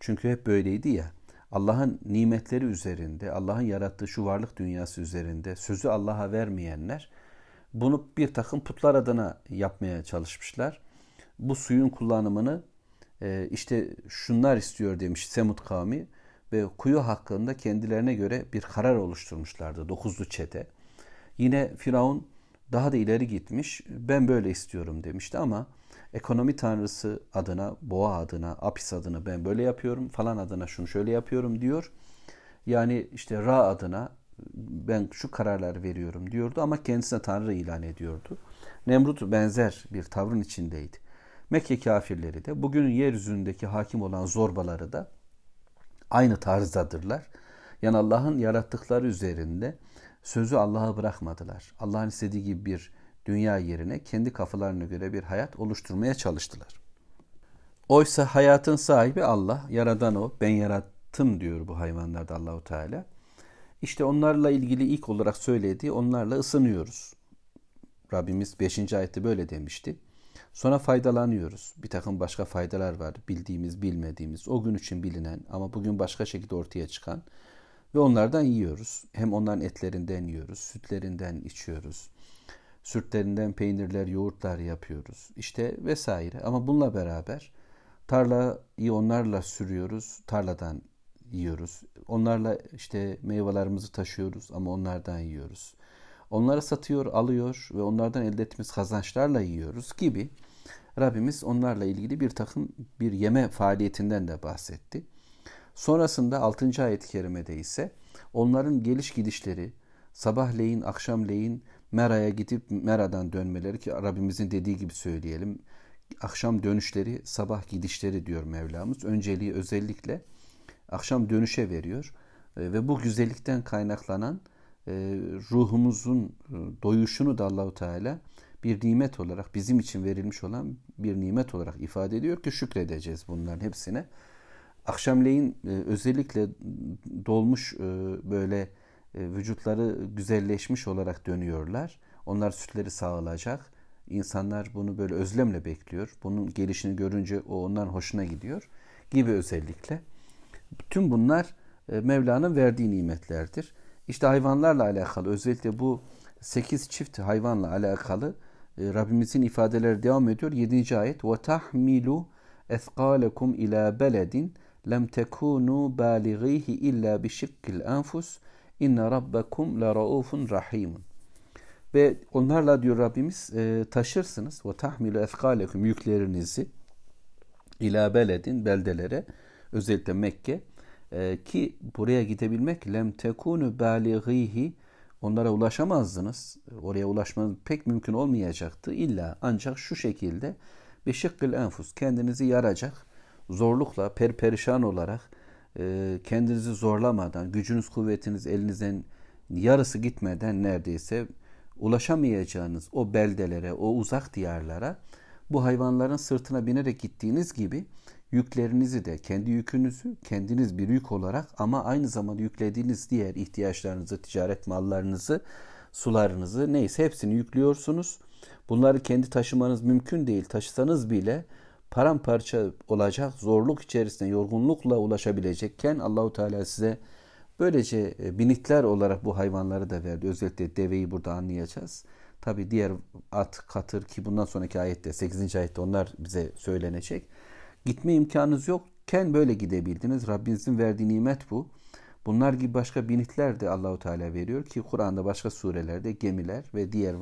Çünkü hep böyleydi ya. Allah'ın nimetleri üzerinde, Allah'ın yarattığı şu varlık dünyası üzerinde sözü Allah'a vermeyenler bunu bir takım putlar adına yapmaya çalışmışlar. Bu suyun kullanımını e, işte şunlar istiyor demiş Semut kavmi ve kuyu hakkında kendilerine göre bir karar oluşturmuşlardı dokuzlu çete. Yine Firavun daha da ileri gitmiş ben böyle istiyorum demişti ama ekonomi tanrısı adına, boğa adına, apis adına ben böyle yapıyorum falan adına şunu şöyle yapıyorum diyor. Yani işte Ra adına ben şu kararlar veriyorum diyordu ama kendisine Tanrı ilan ediyordu. Nemrut benzer bir tavrın içindeydi. Mekke kafirleri de bugünün yeryüzündeki hakim olan zorbaları da aynı tarzdadırlar. Yani Allah'ın yarattıkları üzerinde sözü Allah'a bırakmadılar. Allah'ın istediği gibi bir dünya yerine kendi kafalarına göre bir hayat oluşturmaya çalıştılar. Oysa hayatın sahibi Allah, yaradan o. Ben yarattım diyor bu hayvanlarda Allahu Teala. İşte onlarla ilgili ilk olarak söylediği onlarla ısınıyoruz. Rabbimiz 5. ayette böyle demişti. Sonra faydalanıyoruz. Bir takım başka faydalar var. Bildiğimiz, bilmediğimiz, o gün için bilinen ama bugün başka şekilde ortaya çıkan. Ve onlardan yiyoruz. Hem onların etlerinden yiyoruz, sütlerinden içiyoruz. Sürtlerinden peynirler, yoğurtlar yapıyoruz. İşte vesaire. Ama bununla beraber tarlayı onlarla sürüyoruz. Tarladan yiyoruz. Onlarla işte meyvelerimizi taşıyoruz ama onlardan yiyoruz. Onları satıyor, alıyor ve onlardan elde ettiğimiz kazançlarla yiyoruz gibi Rabbimiz onlarla ilgili bir takım bir yeme faaliyetinden de bahsetti. Sonrasında 6. ayet-i kerimede ise onların geliş gidişleri, sabahleyin, akşamleyin Mera'ya gidip Mera'dan dönmeleri ki Rabbimizin dediği gibi söyleyelim. Akşam dönüşleri, sabah gidişleri diyor Mevlamız. Önceliği özellikle akşam dönüşe veriyor. E, ve bu güzellikten kaynaklanan ruhumuzun e, doyuşunu da Allahu Teala bir nimet olarak bizim için verilmiş olan bir nimet olarak ifade ediyor ki şükredeceğiz bunların hepsine. Akşamleyin özellikle dolmuş böyle vücutları güzelleşmiş olarak dönüyorlar. Onlar sütleri sağılacak. İnsanlar bunu böyle özlemle bekliyor. Bunun gelişini görünce o onların hoşuna gidiyor gibi özellikle. Tüm bunlar e, Mevla'nın verdiği nimetlerdir. İşte hayvanlarla alakalı özellikle bu 8 çift hayvanla alakalı e, Rabbimizin ifadeleri devam ediyor. 7. ayet ve tahmilu ethqalekum ila beledin lem tekunu balighihi illa bi şikkil enfus inne rabbakum la raufun rahimun. Ve onlarla diyor Rabbimiz e, taşırsınız ve tahmilu ethqalekum yüklerinizi ila beledin beldelere özellikle Mekke e, ki buraya gidebilmek lem tekunu balighihi onlara ulaşamazdınız. Oraya ulaşmanız pek mümkün olmayacaktı. İlla ancak şu şekilde beşikkil enfus kendinizi yaracak zorlukla perperişan olarak e, kendinizi zorlamadan gücünüz kuvvetiniz elinizden yarısı gitmeden neredeyse ulaşamayacağınız o beldelere, o uzak diyarlara bu hayvanların sırtına binerek gittiğiniz gibi yüklerinizi de kendi yükünüzü kendiniz bir yük olarak ama aynı zamanda yüklediğiniz diğer ihtiyaçlarınızı, ticaret mallarınızı, sularınızı neyse hepsini yüklüyorsunuz. Bunları kendi taşımanız mümkün değil. Taşısanız bile paramparça olacak zorluk içerisinde yorgunlukla ulaşabilecekken Allahu Teala size böylece e, binitler olarak bu hayvanları da verdi. Özellikle deveyi burada anlayacağız. Tabi diğer at, katır ki bundan sonraki ayette 8. ayette onlar bize söylenecek. Gitme imkanınız yokken böyle gidebildiniz. Rabbinizin verdiği nimet bu. Bunlar gibi başka binitler de Allahu Teala veriyor ki Kur'an'da başka surelerde gemiler ve diğer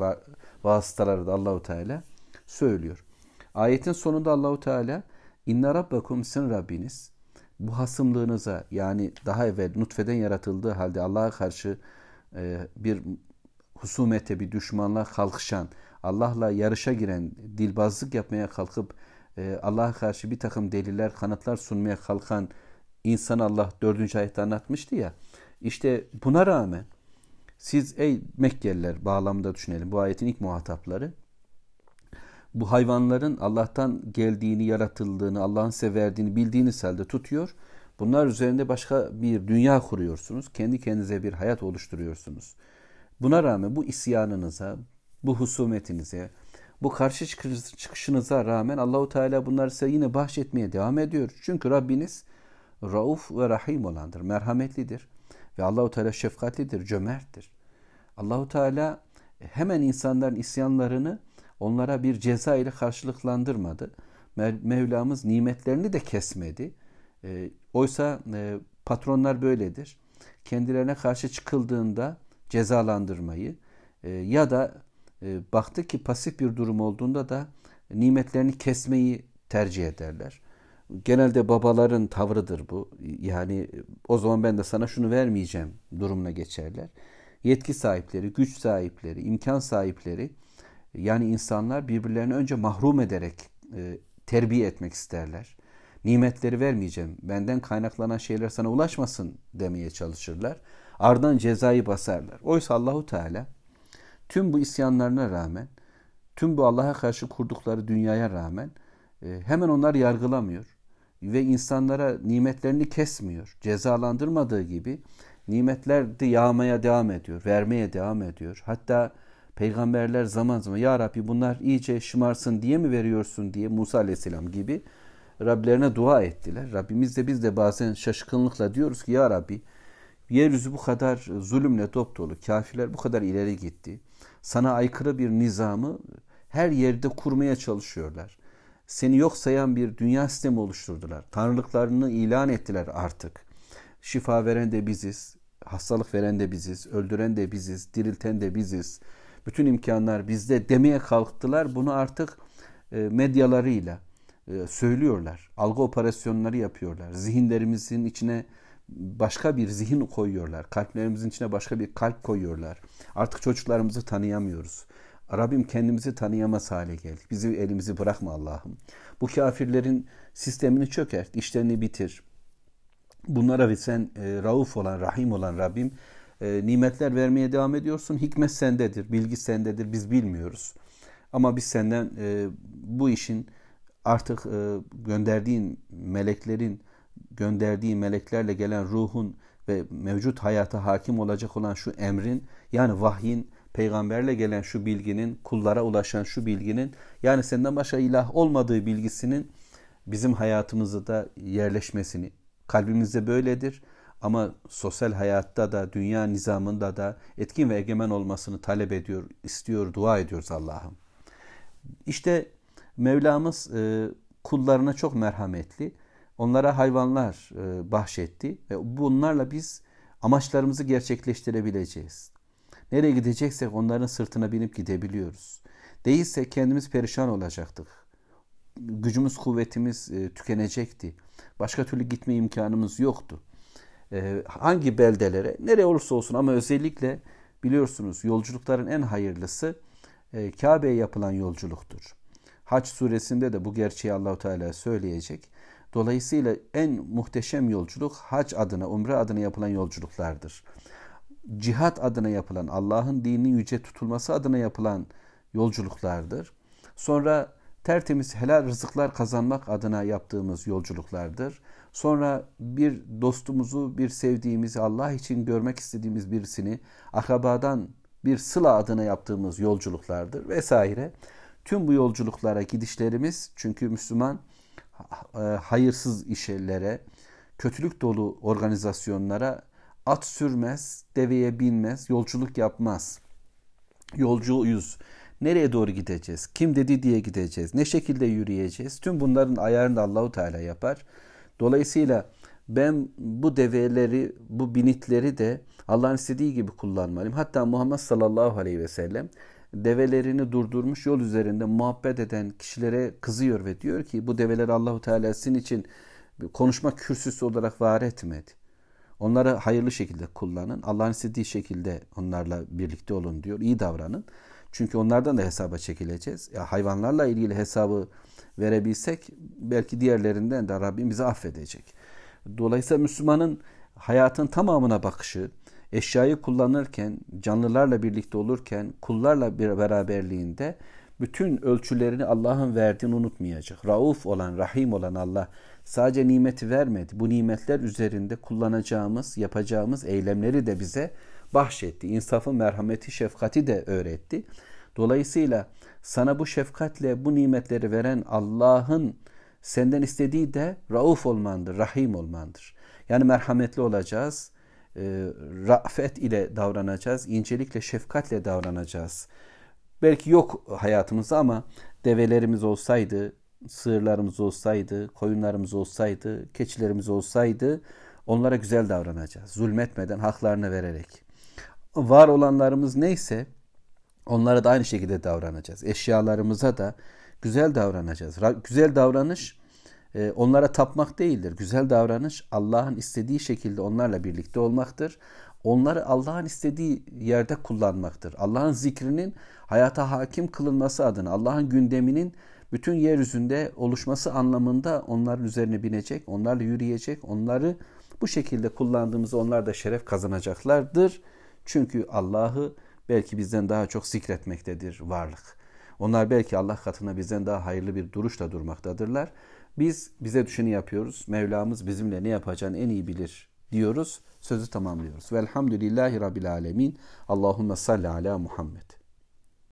vasıtaları da Allahu Teala söylüyor. Ayetin sonunda Allahu Teala inna rabbakum sin Rabbiniz bu hasımlığınıza yani daha evvel nutfeden yaratıldığı halde Allah'a karşı e, bir husumete, bir düşmanlığa kalkışan, Allah'la yarışa giren, dilbazlık yapmaya kalkıp e, Allah'a karşı bir takım deliller, kanıtlar sunmaya kalkan insan Allah dördüncü ayette anlatmıştı ya. İşte buna rağmen siz ey Mekkeliler bağlamında düşünelim bu ayetin ilk muhatapları bu hayvanların Allah'tan geldiğini, yaratıldığını, Allah'ın size verdiğini bildiğiniz halde tutuyor. Bunlar üzerinde başka bir dünya kuruyorsunuz. Kendi kendinize bir hayat oluşturuyorsunuz. Buna rağmen bu isyanınıza, bu husumetinize, bu karşı çıkışınıza rağmen Allahu Teala bunları size yine bahşetmeye devam ediyor. Çünkü Rabbiniz rauf ve rahim olandır, merhametlidir ve Allahu Teala şefkatlidir, cömerttir. Allahu Teala hemen insanların isyanlarını onlara bir ceza ile karşılıklandırmadı. Mevlamız nimetlerini de kesmedi. E, oysa e, patronlar böyledir. Kendilerine karşı çıkıldığında cezalandırmayı e, ya da e, baktı ki pasif bir durum olduğunda da nimetlerini kesmeyi tercih ederler. Genelde babaların tavrıdır bu. Yani o zaman ben de sana şunu vermeyeceğim durumuna geçerler. Yetki sahipleri, güç sahipleri, imkan sahipleri yani insanlar birbirlerini önce mahrum ederek e, terbiye etmek isterler. Nimetleri vermeyeceğim, benden kaynaklanan şeyler sana ulaşmasın demeye çalışırlar. Ardından cezayı basarlar. Oysa Allahu Teala tüm bu isyanlarına rağmen, tüm bu Allah'a karşı kurdukları dünyaya rağmen e, hemen onlar yargılamıyor ve insanlara nimetlerini kesmiyor. Cezalandırmadığı gibi nimetler de yağmaya devam ediyor, vermeye devam ediyor. Hatta peygamberler zaman zaman ya Rabbi bunlar iyice şımarsın diye mi veriyorsun diye Musa aleyhisselam gibi Rablerine dua ettiler. Rabbimiz de biz de bazen şaşkınlıkla diyoruz ki ya Rabbi yeryüzü bu kadar zulümle dop dolu, kafirler bu kadar ileri gitti. Sana aykırı bir nizamı her yerde kurmaya çalışıyorlar. Seni yok sayan bir dünya sistemi oluşturdular. Tanrılıklarını ilan ettiler artık. Şifa veren de biziz, hastalık veren de biziz, öldüren de biziz, dirilten de biziz. Bütün imkanlar bizde demeye kalktılar. Bunu artık e, medyalarıyla e, söylüyorlar. Algı operasyonları yapıyorlar. Zihinlerimizin içine başka bir zihin koyuyorlar. Kalplerimizin içine başka bir kalp koyuyorlar. Artık çocuklarımızı tanıyamıyoruz. Rabbim kendimizi tanıyamaz hale geldik. Bizi elimizi bırakma Allah'ım. Bu kafirlerin sistemini çökert, işlerini bitir. Bunlara ve sen e, rauf olan, rahim olan Rabbim e, nimetler vermeye devam ediyorsun. Hikmet sendedir, bilgi sendedir. Biz bilmiyoruz. Ama biz senden e, bu işin artık e, gönderdiğin meleklerin gönderdiği meleklerle gelen ruhun ve mevcut hayata hakim olacak olan şu emrin yani vahyin peygamberle gelen şu bilginin kullara ulaşan şu bilginin yani senden başka ilah olmadığı bilgisinin bizim hayatımızda da yerleşmesini kalbimizde böyledir ama sosyal hayatta da dünya nizamında da etkin ve egemen olmasını talep ediyor, istiyor, dua ediyoruz Allah'ım. İşte Mevlamız e, kullarına çok merhametli. Onlara hayvanlar e, bahşetti ve bunlarla biz amaçlarımızı gerçekleştirebileceğiz. Nereye gideceksek onların sırtına binip gidebiliyoruz. Değilse kendimiz perişan olacaktık. Gücümüz, kuvvetimiz e, tükenecekti. Başka türlü gitme imkanımız yoktu. E, hangi beldelere, nereye olursa olsun ama özellikle biliyorsunuz yolculukların en hayırlısı Kabe'ye yapılan yolculuktur. Haç suresinde de bu gerçeği Allahu Teala söyleyecek. Dolayısıyla en muhteşem yolculuk hac adına, umre adına yapılan yolculuklardır. Cihat adına yapılan, Allah'ın dininin yüce tutulması adına yapılan yolculuklardır. Sonra tertemiz helal rızıklar kazanmak adına yaptığımız yolculuklardır. Sonra bir dostumuzu, bir sevdiğimizi, Allah için görmek istediğimiz birisini akrabadan bir sıla adına yaptığımız yolculuklardır vesaire. Tüm bu yolculuklara gidişlerimiz çünkü Müslüman hayırsız işlere, kötülük dolu organizasyonlara at sürmez, deveye binmez, yolculuk yapmaz. Yolcuyuz. Nereye doğru gideceğiz? Kim dedi diye gideceğiz? Ne şekilde yürüyeceğiz? Tüm bunların ayarını Allahu Teala yapar. Dolayısıyla ben bu develeri, bu binitleri de Allah'ın istediği gibi kullanmalıyım. Hatta Muhammed sallallahu aleyhi ve sellem develerini durdurmuş yol üzerinde muhabbet eden kişilere kızıyor ve diyor ki bu develer Allahu Teala sizin için konuşma kürsüsü olarak var etmedi. Onları hayırlı şekilde kullanın. Allah'ın istediği şekilde onlarla birlikte olun diyor. İyi davranın. Çünkü onlardan da hesaba çekileceğiz. Ya hayvanlarla ilgili hesabı verebilsek belki diğerlerinden de Rabbim bizi affedecek. Dolayısıyla Müslümanın hayatın tamamına bakışı, eşyayı kullanırken, canlılarla birlikte olurken, kullarla bir beraberliğinde bütün ölçülerini Allah'ın verdiğini unutmayacak. Rauf olan, Rahim olan Allah sadece nimeti vermedi. Bu nimetler üzerinde kullanacağımız, yapacağımız eylemleri de bize bahşetti. İnsafı, merhameti, şefkati de öğretti. Dolayısıyla sana bu şefkatle bu nimetleri veren Allah'ın senden istediği de rauf olmandır, rahim olmandır. Yani merhametli olacağız, e, rafet ile davranacağız, incelikle, şefkatle davranacağız. Belki yok hayatımızda ama develerimiz olsaydı, sığırlarımız olsaydı, koyunlarımız olsaydı, keçilerimiz olsaydı onlara güzel davranacağız. Zulmetmeden haklarını vererek. Var olanlarımız neyse onlara da aynı şekilde davranacağız. Eşyalarımıza da güzel davranacağız. Güzel davranış e, onlara tapmak değildir. Güzel davranış Allah'ın istediği şekilde onlarla birlikte olmaktır. Onları Allah'ın istediği yerde kullanmaktır. Allah'ın zikrinin hayata hakim kılınması adına, Allah'ın gündeminin bütün yeryüzünde oluşması anlamında onların üzerine binecek, onlarla yürüyecek, onları bu şekilde kullandığımızda onlar da şeref kazanacaklardır. Çünkü Allah'ı belki bizden daha çok zikretmektedir varlık. Onlar belki Allah katına bizden daha hayırlı bir duruşla durmaktadırlar. Biz bize düşeni yapıyoruz. Mevlamız bizimle ne yapacağını en iyi bilir diyoruz. Sözü tamamlıyoruz. Velhamdülillahi Rabbil Alemin. Allahümme salli ala Muhammed.